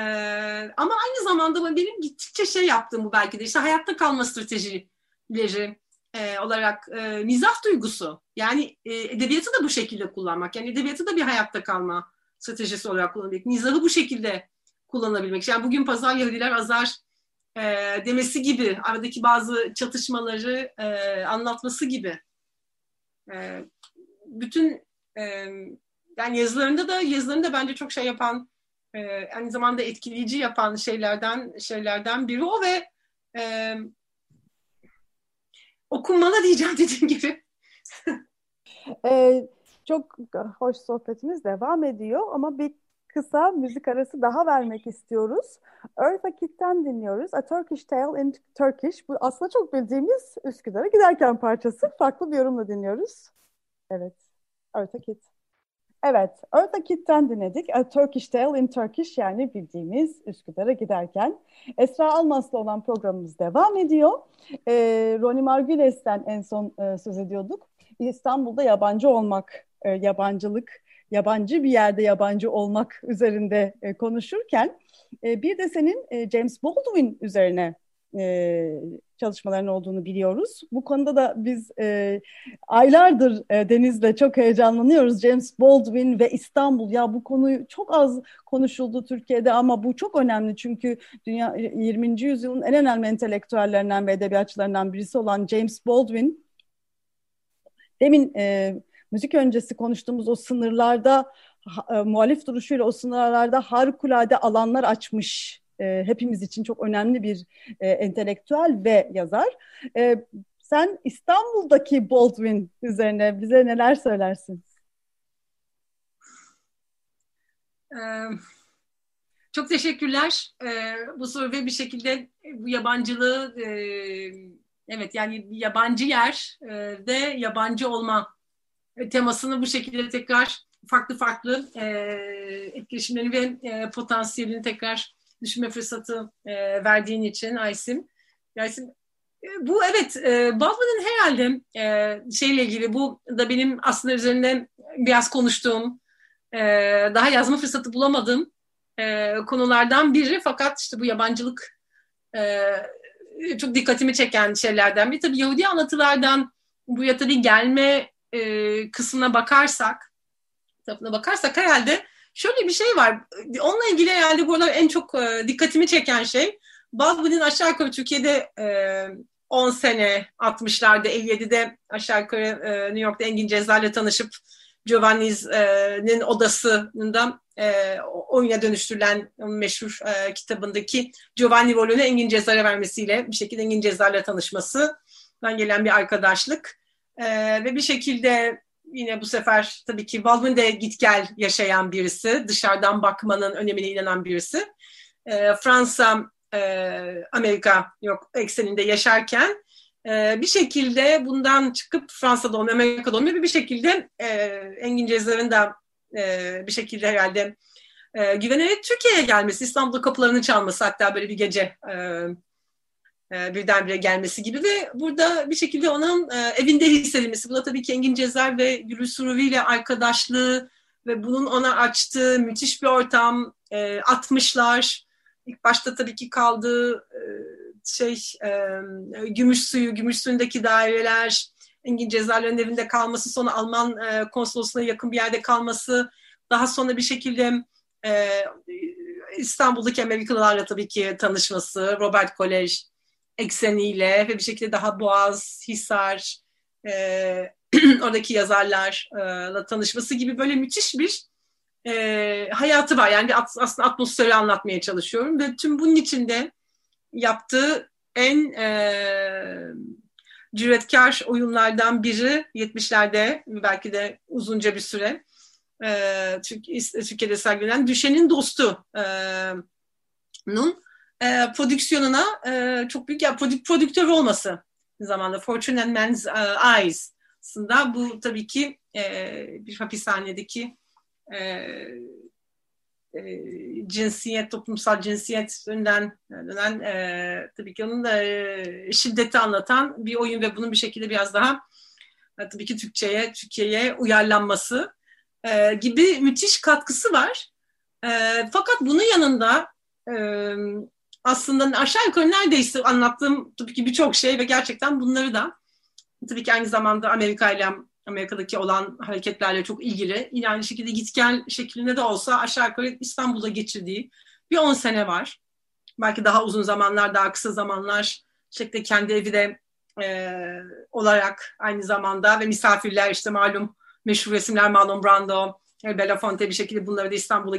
ama aynı zamanda benim gittikçe şey yaptığım bu belki de işte hayatta kalma stratejileri e, olarak e, mizah duygusu. Yani e, edebiyatı da bu şekilde kullanmak. Yani edebiyatı da bir hayatta kalma stratejisi olarak kullanmak. Mizahı bu şekilde kullanabilmek. Yani bugün pazar Yahudiler azar e, demesi gibi, aradaki bazı çatışmaları e, anlatması gibi e, bütün e, yani yazılarında da yazılarında bence çok şey yapan e, aynı zamanda etkileyici yapan şeylerden şeylerden biri o ve e, okunmalı diyeceğim dediğim gibi. Ee, çok hoş sohbetimiz devam ediyor ama bir kısa müzik arası daha vermek istiyoruz. Eartha Kitt'ten dinliyoruz. A Turkish Tale in Turkish. Bu aslında çok bildiğimiz Üsküdar'a giderken parçası. Farklı bir yorumla dinliyoruz. Evet. Eartha Kitt. Evet, Eartha Kitt'ten dinledik. A Turkish Tale in Turkish yani bildiğimiz Üsküdar'a giderken. Esra Almas'la olan programımız devam ediyor. Ee, Ronnie Margules'ten en son e, söz ediyorduk. İstanbul'da yabancı olmak, e, yabancılık, yabancı bir yerde yabancı olmak üzerinde e, konuşurken e, bir de senin e, James Baldwin üzerine e, çalışmaların olduğunu biliyoruz. Bu konuda da biz e, aylardır e, Deniz'le çok heyecanlanıyoruz. James Baldwin ve İstanbul ya bu konuyu çok az konuşuldu Türkiye'de ama bu çok önemli çünkü dünya 20. yüzyılın en önemli entelektüellerinden ve edebiyatçılarından birisi olan James Baldwin demin e, müzik öncesi konuştuğumuz o sınırlarda e, muhalif duruşuyla o sınırlarda harikulade alanlar açmış e, hepimiz için çok önemli bir e, entelektüel ve yazar. E, sen İstanbul'daki Baldwin üzerine bize neler söylersin? Ee, çok teşekkürler. Ee, bu soru ve bir şekilde bu yabancılığı e, evet yani yabancı yer e, de yabancı olma temasını bu şekilde tekrar farklı farklı e, etkileşimlerini ve e, potansiyelini tekrar düşünme fırsatı e, verdiğin için Aysim. Aysim e, bu evet e, Baldwin'in herhalde e, şeyle ilgili bu da benim aslında üzerinde biraz konuştuğum e, daha yazma fırsatı bulamadığım e, konulardan biri fakat işte bu yabancılık e, çok dikkatimi çeken şeylerden bir. Tabii Yahudi anlatılardan buraya tabii gelme e, kısmına bakarsak tarafına bakarsak herhalde şöyle bir şey var. Onunla ilgili herhalde burada en çok e, dikkatimi çeken şey Baldwin'in aşağı yukarı Türkiye'de e, 10 sene 60'larda 57'de aşağı yukarı e, New York'ta Engin Ceza'yla tanışıp Giovanni'nin odasında e, oyuna dönüştürülen meşhur e, kitabındaki Giovanni rolünü Engin Cezar'a vermesiyle bir şekilde Engin Cezar'la tanışmasından gelen bir arkadaşlık e, ve bir şekilde yine bu sefer tabii ki Baldwin de git gel yaşayan birisi, dışarıdan bakmanın önemine inanan birisi. E, Fransa, e, Amerika yok ekseninde yaşarken e, bir şekilde bundan çıkıp Fransa'da olmuyor, Amerika'da olmuyor bir şekilde e, Engin Cezar'ın da e, bir şekilde herhalde e, güvenerek Türkiye'ye gelmesi, İstanbul'da kapılarını çalması hatta böyle bir gece e, birdenbire gelmesi gibi ve burada bir şekilde onun e, evinde hissedilmesi. Bu da tabii ki Engin Cezer ve Gülü Suruvi ile arkadaşlığı ve bunun ona açtığı müthiş bir ortam. E, 60'lar, ilk başta tabii ki kaldığı e, şey e, gümüş suyu, gümüş suyundaki daireler, Engin Cezerler'in evinde kalması, sonra Alman e, konsolosluğuna yakın bir yerde kalması, daha sonra bir şekilde e, İstanbul'daki Amerikalılarla tabii ki tanışması, Robert Kolej, ekseniyle ve bir şekilde daha Boğaz, Hisar, e, oradaki yazarlarla tanışması gibi böyle müthiş bir e, hayatı var. Yani bir aslında atmosferi anlatmaya çalışıyorum ve tüm bunun içinde yaptığı en e, cüretkar oyunlardan biri 70'lerde belki de uzunca bir süre e, Türkiye'de sergilenen Düşenin Dostu e, nun e, prodüksiyonuna e, çok büyük ya prodük, prodüktör olması zamanda Fortune and Man's uh, Eyes aslında bu tabii ki e, bir hapishanedeki e, e, cinsiyet, toplumsal cinsiyet önden dönen e, tabii ki onun da e, şiddeti anlatan bir oyun ve bunun bir şekilde biraz daha e, tabii ki Türkçe'ye, Türkiye'ye uyarlanması e, gibi müthiş katkısı var. E, fakat bunun yanında e, aslında aşağı yukarı neredeyse anlattığım tabii ki birçok şey ve gerçekten bunları da tabii ki aynı zamanda Amerika ile Amerika'daki olan hareketlerle çok ilgili. Yine aynı şekilde git gel şeklinde de olsa aşağı yukarı İstanbul'da geçirdiği bir 10 sene var. Belki daha uzun zamanlar, daha kısa zamanlar şekilde kendi evi de e, olarak aynı zamanda ve misafirler işte malum meşhur resimler Marlon Brando, Belafonte bir şekilde bunları da İstanbul'a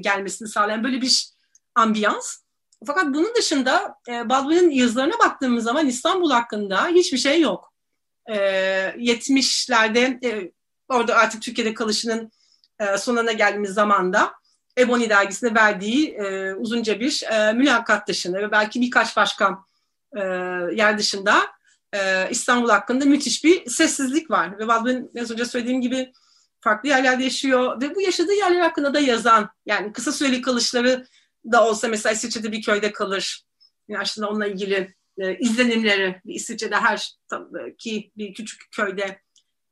gelmesini sağlayan böyle bir ambiyans. Fakat bunun dışında e, Baldwin'in yazılarına baktığımız zaman İstanbul hakkında hiçbir şey yok. E, 70'lerde e, orada artık Türkiye'de kalışının e, sonuna geldiğimiz zamanda Ebony dergisine verdiği e, uzunca bir e, mülakat dışında ve belki birkaç başka e, yer dışında e, İstanbul hakkında müthiş bir sessizlik var. Ve Baldwin az önce söylediğim gibi farklı yerlerde yaşıyor ve bu yaşadığı yerler hakkında da yazan yani kısa süreli kalışları da olsa mesela İsviçre'de bir köyde kalır. Yani aslında onunla ilgili e, izlenimleri İsviçre'de her ki bir küçük köyde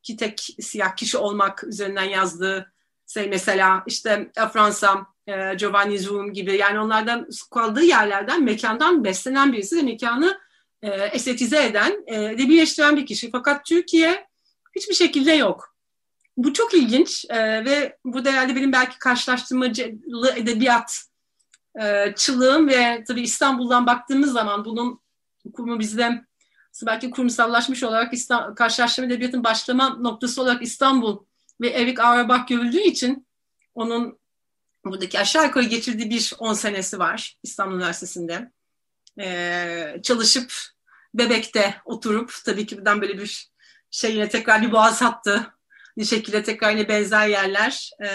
ki tek siyah kişi olmak üzerinden yazdığı şey mesela işte e, Fransa, e, Giovanni Zoom gibi yani onlardan kaldığı yerlerden mekandan beslenen birisi ve mekanı e, estetize eden, e, edebileştiren bir kişi. Fakat Türkiye hiçbir şekilde yok. Bu çok ilginç e, ve bu herhalde benim belki karşılaştırmacılı edebiyat e, çılığım ve tabii İstanbul'dan baktığımız zaman bunun kurumu bizde belki kurumsallaşmış olarak İstanbul, karşılaştırma edebiyatın başlama noktası olarak İstanbul ve Erik Auerbach görüldüğü için onun buradaki aşağı yukarı geçirdiği bir 10 senesi var İstanbul Üniversitesi'nde. Ee, çalışıp Bebek'te oturup tabii ki buradan böyle bir şey yine tekrar bir boğaz hattı bir şekilde tekrar yine benzer yerler e,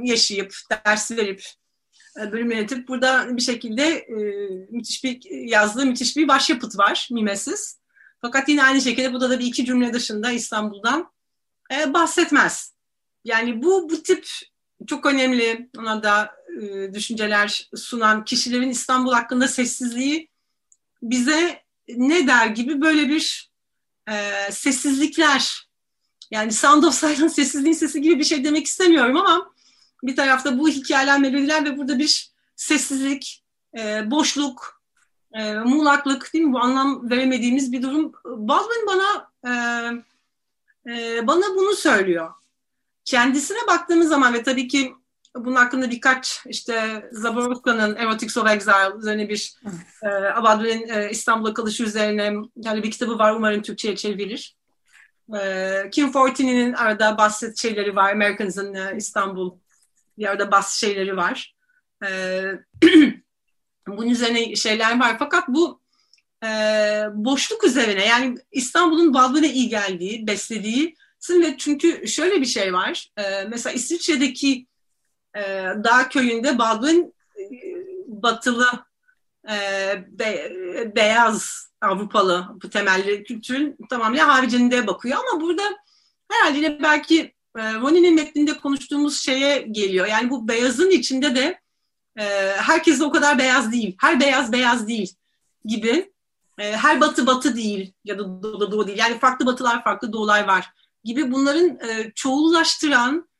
yaşayıp ders verip bölüm yönetip burada bir şekilde e, müthiş bir yazdığı müthiş bir başyapıt var mimesiz. Fakat yine aynı şekilde burada da bir iki cümle dışında İstanbul'dan e, bahsetmez. Yani bu bu tip çok önemli ona da e, düşünceler sunan kişilerin İstanbul hakkında sessizliği bize ne der gibi böyle bir e, sessizlikler yani Sound of Silence sessizliğin sesi gibi bir şey demek istemiyorum ama bir tarafta bu hikayeler melodiler ve burada bir sessizlik, e, boşluk, e, muğlaklık değil mi? Bu anlam veremediğimiz bir durum. Baldwin bana e, e, bana bunu söylüyor. Kendisine baktığımız zaman ve tabii ki bunun hakkında birkaç işte Zaborska'nın Erotics of Exile üzerine bir e, Abadül'ün e, İstanbul'a kalışı üzerine yani bir kitabı var umarım Türkçe'ye çevrilir. E, Kim Fortini'nin arada bahset şeyleri var. Americans'ın e, İstanbul bir arada bas şeyleri var. E, bunun üzerine şeyler var. Fakat bu e, boşluk üzerine yani İstanbul'un Baldwin'e iyi geldiği, beslediği ve çünkü şöyle bir şey var. E, mesela İsviçre'deki e, dağ köyünde Baldwin e, batılı e, be, beyaz Avrupalı bu temelli kültürün tamamıyla haricinde bakıyor ama burada herhalde belki e, Ronnie'nin metninde konuştuğumuz şeye geliyor. Yani bu beyazın içinde de e, herkes de o kadar beyaz değil. Her beyaz beyaz değil gibi. E, her batı batı değil ya da doğu, doğu değil. Yani farklı batılar farklı doğular var gibi bunların e, çoğullaştıran,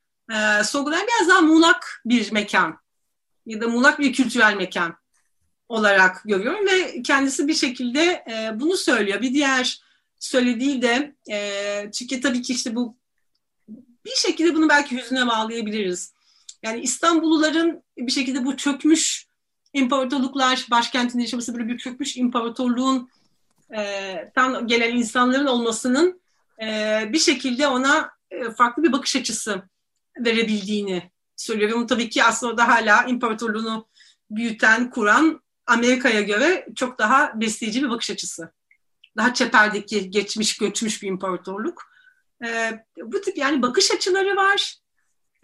sorgulayan biraz daha muğlak bir mekan ya da muğlak bir kültürel mekan olarak görüyorum ve kendisi bir şekilde bunu söylüyor. Bir diğer söylediği de çünkü tabii ki işte bu bir şekilde bunu belki hüzüne bağlayabiliriz. Yani İstanbulluların bir şekilde bu çökmüş imparatorluklar, başkentinde yaşaması böyle bir çökmüş imparatorluğun e, tam gelen insanların olmasının e, bir şekilde ona e, farklı bir bakış açısı verebildiğini söylüyor. Ve bunu tabii ki aslında da hala imparatorluğunu büyüten, kuran Amerika'ya göre çok daha besleyici bir bakış açısı. Daha çeperdeki geçmiş, göçmüş bir imparatorluk. Ee, bu tip yani bakış açıları var,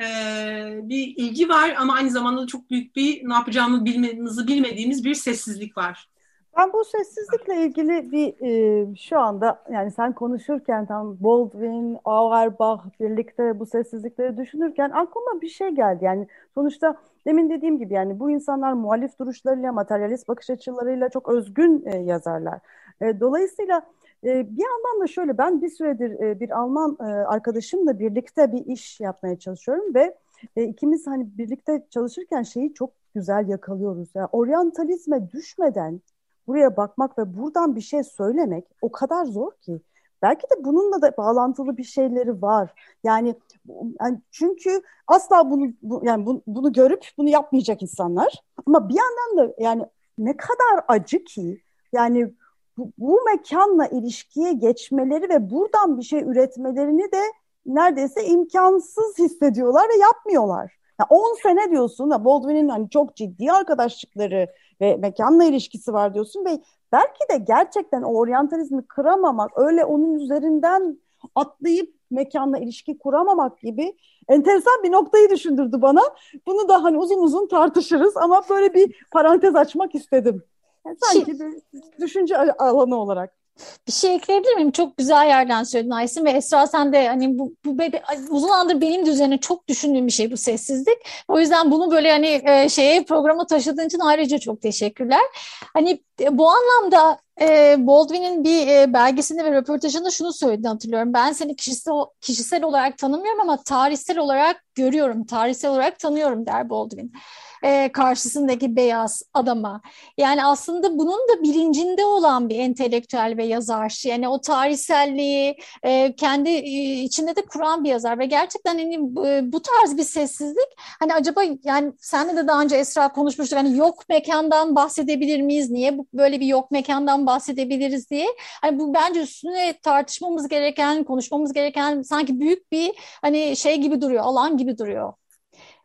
ee, bir ilgi var ama aynı zamanda da çok büyük bir ne yapacağımı bilmemizi bilmediğimiz bir sessizlik var. Ben bu sessizlikle ilgili bir e, şu anda yani sen konuşurken tam Baldwin, Auerbach birlikte bu sessizlikleri düşünürken aklıma bir şey geldi. Yani sonuçta demin dediğim gibi yani bu insanlar muhalif duruşlarıyla, materyalist bakış açılarıyla çok özgün e, yazarlar. E, dolayısıyla e, bir yandan da şöyle ben bir süredir e, bir Alman e, arkadaşımla birlikte bir iş yapmaya çalışıyorum ve e, ikimiz hani birlikte çalışırken şeyi çok güzel yakalıyoruz. Yani oryantalizme düşmeden buraya bakmak ve buradan bir şey söylemek o kadar zor ki. Belki de bununla da bağlantılı bir şeyleri var. Yani, yani çünkü asla bunu bu, yani bunu, bunu görüp bunu yapmayacak insanlar. Ama bir yandan da yani ne kadar acı ki yani bu, bu mekanla ilişkiye geçmeleri ve buradan bir şey üretmelerini de neredeyse imkansız hissediyorlar ve yapmıyorlar. Yani 10 sene diyorsun da Baldwin'in hani çok ciddi arkadaşlıkları ve mekanla ilişkisi var diyorsun ve belki de gerçekten o oryantalizmi kıramamak, öyle onun üzerinden atlayıp mekanla ilişki kuramamak gibi enteresan bir noktayı düşündürdü bana. Bunu da hani uzun uzun tartışırız ama böyle bir parantez açmak istedim. Yani sanki bir düşünce alanı olarak. Bir şey ekleyebilir miyim? Çok güzel yerden söyledin Aysin ve Esra sen de hani bu, bu bebe, uzun zamandır benim de üzerine çok düşündüğüm bir şey bu sessizlik. O yüzden bunu böyle hani e, şeye programa taşıdığın için ayrıca çok teşekkürler. Hani e, bu anlamda e, Baldwin'in bir e, belgesinde ve röportajında şunu söylediğini hatırlıyorum. Ben seni kişisel, kişisel olarak tanımıyorum ama tarihsel olarak görüyorum, tarihsel olarak tanıyorum der Baldwin e, karşısındaki beyaz adama. Yani aslında bunun da bilincinde olan bir entelektüel ve yazar. Yani o tarihselliği e, kendi e, içinde de kuran bir yazar ve gerçekten hani e, bu tarz bir sessizlik hani acaba yani senle de daha önce Esra konuşmuştuk hani yok mekandan bahsedebilir miyiz? Niye böyle bir yok mekandan bahsedebiliriz diye. Hani bu bence üstüne tartışmamız gereken, konuşmamız gereken sanki büyük bir hani şey gibi duruyor, alan gibi duruyor.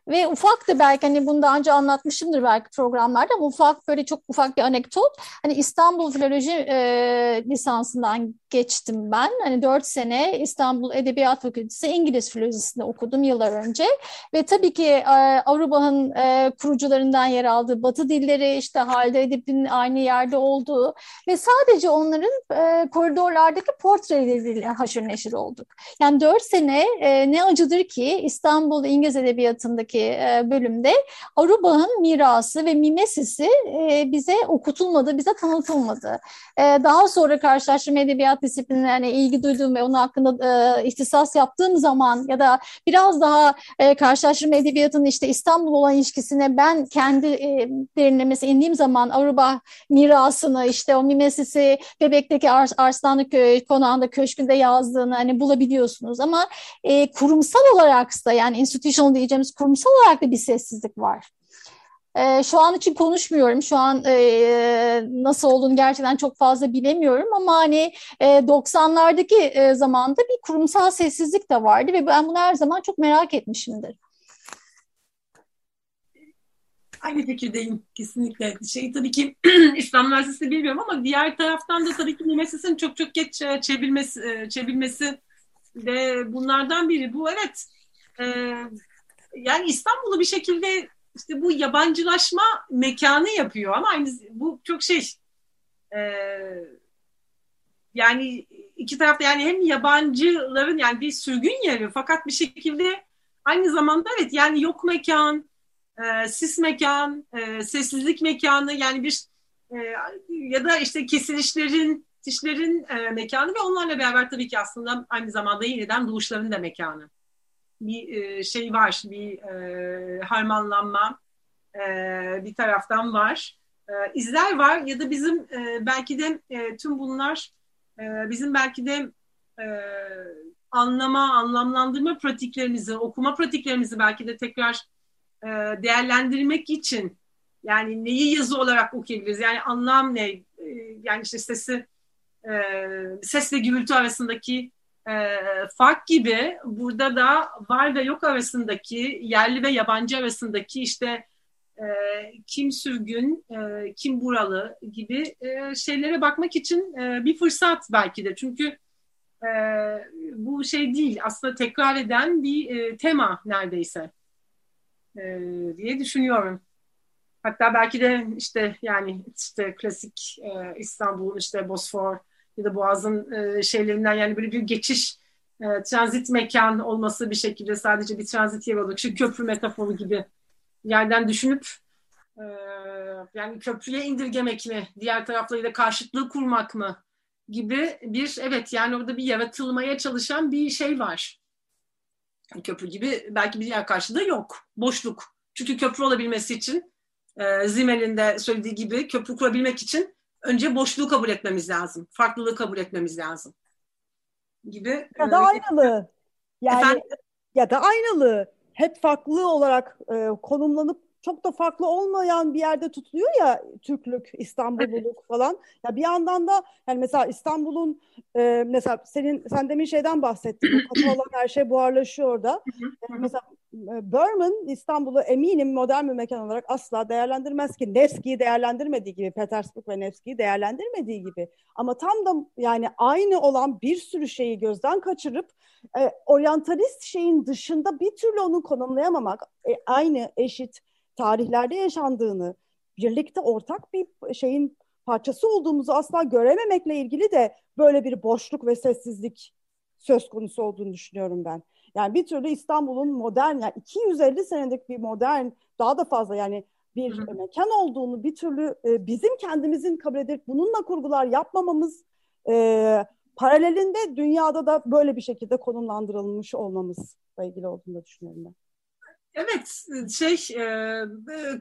Ve ufak da belki hani bunu daha önce anlatmışımdır belki programlarda ama ufak böyle çok ufak bir anekdot. Hani İstanbul Filoloji e, lisansından geçtim ben. Hani dört sene İstanbul Edebiyat Fakültesi İngiliz Filolojisi'nde okudum yıllar önce. Ve tabii ki e, Avrupa'nın e, kurucularından yer aldığı Batı dilleri işte Halide Edip'in aynı yerde olduğu ve sadece onların e, koridorlardaki portreleriyle haşır neşir olduk. Yani dört sene e, ne acıdır ki İstanbul İngiliz Edebiyatı'ndaki e, bölümde Arubah'ın mirası ve mimesisi e, bize okutulmadı, bize tanıtılmadı. E, daha sonra karşılaştırma edebiyat disiplinlerine ilgi duyduğum ve onun hakkında ihtisas yaptığım zaman ya da biraz daha karşılaştırma edebiyatının işte İstanbul olan ilişkisine ben kendi derinlemesi indiğim zaman Aruba mirasını işte o mimesisi Bebek'teki Ars Arslanlı Köy konağında köşkünde yazdığını hani bulabiliyorsunuz ama kurumsal olarak da yani institutional diyeceğimiz kurumsal olarak da bir sessizlik var. E, şu an için konuşmuyorum. Şu an e, nasıl olduğunu gerçekten çok fazla bilemiyorum ama hani e, 90'lardaki e, zamanda bir kurumsal sessizlik de vardı ve ben bunu her zaman çok merak etmişimdir. Aynı fikirdeyim kesinlikle. Şey tabii ki İslam Üniversitesi bilmiyorum ama diğer taraftan da tabii ki Mimesis'in çok çok geç e, çevrilmesi, e, çevrilmesi de bunlardan biri. Bu evet e, yani İstanbul'u bir şekilde işte bu yabancılaşma mekanı yapıyor ama aynı bu çok şey e, yani iki tarafta yani hem yabancıların yani bir sürgün yeri fakat bir şekilde aynı zamanda evet yani yok mekan, e, sis mekan, e, sessizlik mekanı yani bir e, ya da işte kesilişlerin, tişlerin e, mekanı ve onlarla beraber tabii ki aslında aynı zamanda yeniden doğuşların da mekanı bir e, şey var, bir e, harmanlanma e, bir taraftan var. İzler var ya da bizim belki de tüm bunlar bizim belki de anlama, anlamlandırma pratiklerimizi, okuma pratiklerimizi belki de tekrar değerlendirmek için yani neyi yazı olarak okuyabiliriz? Yani anlam ne? Yani işte sesi e, ses ve gürültü arasındaki e, fark gibi burada da var ve yok arasındaki yerli ve yabancı arasındaki işte e, kim sürgün, e, kim buralı gibi e, şeylere bakmak için e, bir fırsat belki de. Çünkü e, bu şey değil aslında tekrar eden bir e, tema neredeyse e, diye düşünüyorum. Hatta belki de işte yani işte klasik e, İstanbul işte Bosfor ya da Boğaz'ın e, şeylerinden yani böyle bir geçiş e, transit mekan olması bir şekilde sadece bir transit yer olarak şu köprü metaforu gibi yerden düşünüp e, yani köprüye indirgemek mi diğer taraflarıyla karşıtlığı kurmak mı gibi bir evet yani orada bir yaratılmaya çalışan bir şey var. Köprü gibi belki bir diğer karşılığı yok. Boşluk. Çünkü köprü olabilmesi için e, Zimmel'in de söylediği gibi köprü kurabilmek için önce boşluğu kabul etmemiz lazım. Farklılığı kabul etmemiz lazım. Gibi. Ya da aynalı. Yani Efendim? ya da aynalı. Hep farklı olarak e, konumlanıp çok da farklı olmayan bir yerde tutuluyor ya Türklük, İstanbulluluk falan. Ya bir yandan da yani mesela İstanbul'un e, mesela senin sen demin şeyden bahsettin. Katı olan her şey buharlaşıyor orada. Yani mesela e, Berman İstanbul'u eminim modern bir mekan olarak asla değerlendirmez ki. Nevski'yi değerlendirmediği gibi, Petersburg ve Nevski'yi değerlendirmediği gibi. Ama tam da yani aynı olan bir sürü şeyi gözden kaçırıp e, oryantalist şeyin dışında bir türlü onu konumlayamamak, e, aynı eşit tarihlerde yaşandığını, birlikte ortak bir şeyin parçası olduğumuzu asla görememekle ilgili de böyle bir boşluk ve sessizlik söz konusu olduğunu düşünüyorum ben. Yani bir türlü İstanbul'un modern, yani 250 senelik bir modern, daha da fazla yani bir hı hı. mekan olduğunu bir türlü e, bizim kendimizin kabul edip bununla kurgular yapmamamız e, paralelinde dünyada da böyle bir şekilde konumlandırılmış olmamızla ilgili olduğunu düşünüyorum ben. Evet, şey e,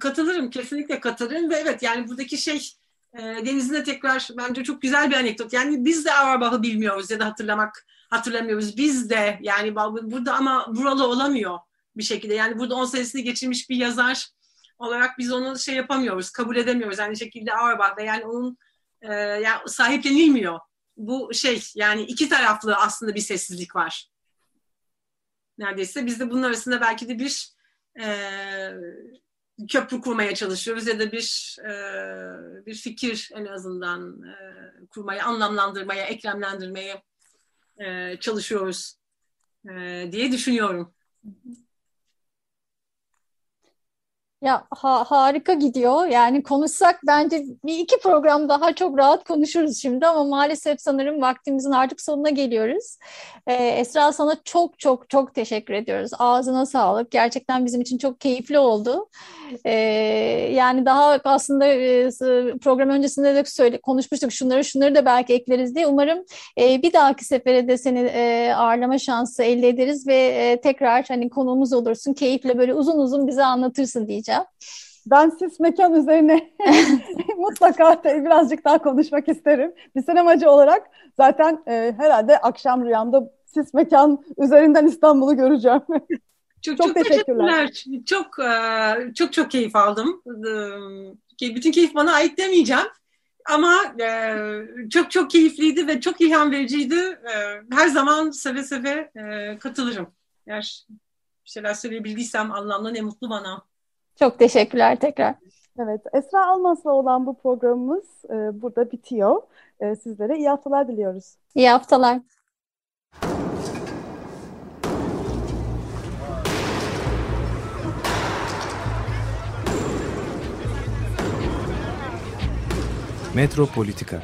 katılırım, kesinlikle katılırım ve evet yani buradaki şey e, Deniz'in de tekrar bence çok güzel bir anekdot. Yani biz de Auerbach'ı bilmiyoruz ya da hatırlamak hatırlamıyoruz. Biz de yani burada ama buralı olamıyor bir şekilde. Yani burada 10 senesini geçirmiş bir yazar olarak biz onu şey yapamıyoruz, kabul edemiyoruz. Aynı şekilde Auerbach'da yani onun e, yani sahiplenilmiyor. Bu şey yani iki taraflı aslında bir sessizlik var. Neredeyse biz de bunun arasında belki de bir e, köprü kurmaya çalışıyoruz ya da bir e, bir fikir en azından e, kurmaya, anlamlandırmaya, eklemlendirmeye e, çalışıyoruz e, diye düşünüyorum. Ya ha, harika gidiyor. Yani konuşsak bence bir iki program daha çok rahat konuşuruz şimdi ama maalesef sanırım vaktimizin artık sonuna geliyoruz. Ee, Esra sana çok çok çok teşekkür ediyoruz. Ağzına sağlık. Gerçekten bizim için çok keyifli oldu. Ee, yani daha aslında e, program öncesinde de söyle, konuşmuştuk şunları şunları da belki ekleriz diye. Umarım e, bir dahaki sefere de seni e, ağırlama şansı elde ederiz ve e, tekrar hani konuğumuz olursun. Keyifle böyle uzun uzun bize anlatırsın diyeceğim konuşacağım. Ben sis mekan üzerine mutlaka birazcık daha konuşmak isterim. Bir sinemacı olarak zaten e, herhalde akşam rüyamda sis mekan üzerinden İstanbul'u göreceğim. Çok, çok, çok teşekkürler. teşekkürler. Çok e, çok çok keyif aldım. E, bütün keyif bana ait demeyeceğim. Ama e, çok çok keyifliydi ve çok ilham vericiydi. Her zaman seve seve katılırım. Eğer bir şeyler söyleyebildiysem anlamlı ne mutlu bana. Çok teşekkürler tekrar. Evet, Esra Almas'la olan bu programımız e, burada bitiyor. E, sizlere iyi haftalar diliyoruz. İyi haftalar. Metropolitika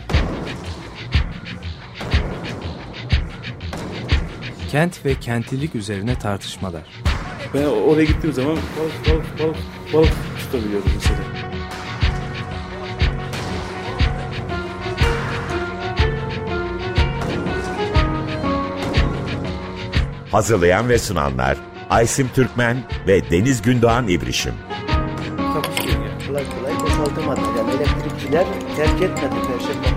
Kent ve kentlilik üzerine tartışmalar. Ben oraya gittiğim zaman balık balık balık balık tutabiliyordum mesela. Hazırlayan ve sunanlar Aysim Türkmen ve Deniz Gündoğan İbrişim. Kolay kolay boşaltamadı. Yani elektrikçiler terk etmedi Perşembe.